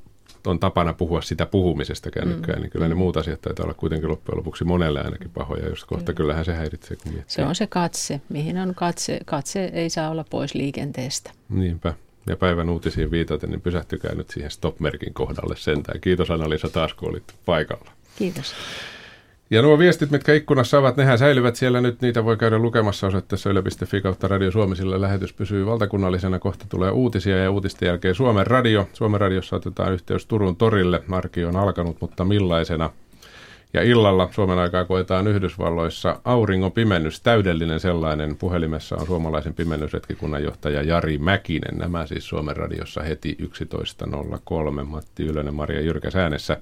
on tapana puhua sitä puhumisesta kännykkään, mm. niin kyllä ne mm. muut asiat taitaa olla kuitenkin loppujen lopuksi monelle ainakin pahoja, jos kohta kyllä. kyllähän se häiritsee. Kun se on se katse, mihin on katse. Katse ei saa olla pois liikenteestä. Niinpä ja päivän uutisiin viitaten, niin pysähtykää nyt siihen stop-merkin kohdalle sentään. Kiitos Anna-Liisa taas, kun olit paikalla. Kiitos. Ja nuo viestit, mitkä ikkunassa ovat, nehän säilyvät siellä nyt. Niitä voi käydä lukemassa osoitteessa yle.fi kautta Radio Suomi, sillä lähetys pysyy valtakunnallisena. Kohta tulee uutisia ja uutisten jälkeen Suomen radio. Suomen radiossa otetaan yhteys Turun torille. Marki on alkanut, mutta millaisena – ja illalla Suomen aikaa koetaan Yhdysvalloissa auringon pimennys, täydellinen sellainen. Puhelimessa on suomalaisen pimennysretkikunnan johtaja Jari Mäkinen. Nämä siis Suomen radiossa heti 11.03. Matti Ylönen, Maria Jyrkäs äänessä.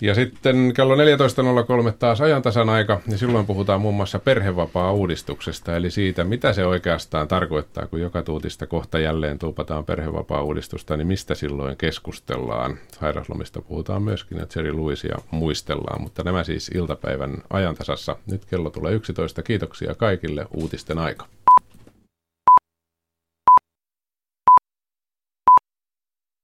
Ja sitten kello 14.03 taas ajantasan aika, niin silloin puhutaan muun muassa perhevapaa-uudistuksesta, eli siitä, mitä se oikeastaan tarkoittaa, kun joka tuutista kohta jälleen tuupataan perhevapaa-uudistusta, niin mistä silloin keskustellaan. Sairaslomista puhutaan myöskin, että Jerry Lewisia muistellaan, mutta nämä siis iltapäivän ajantasassa. Nyt kello tulee 11. Kiitoksia kaikille uutisten aika.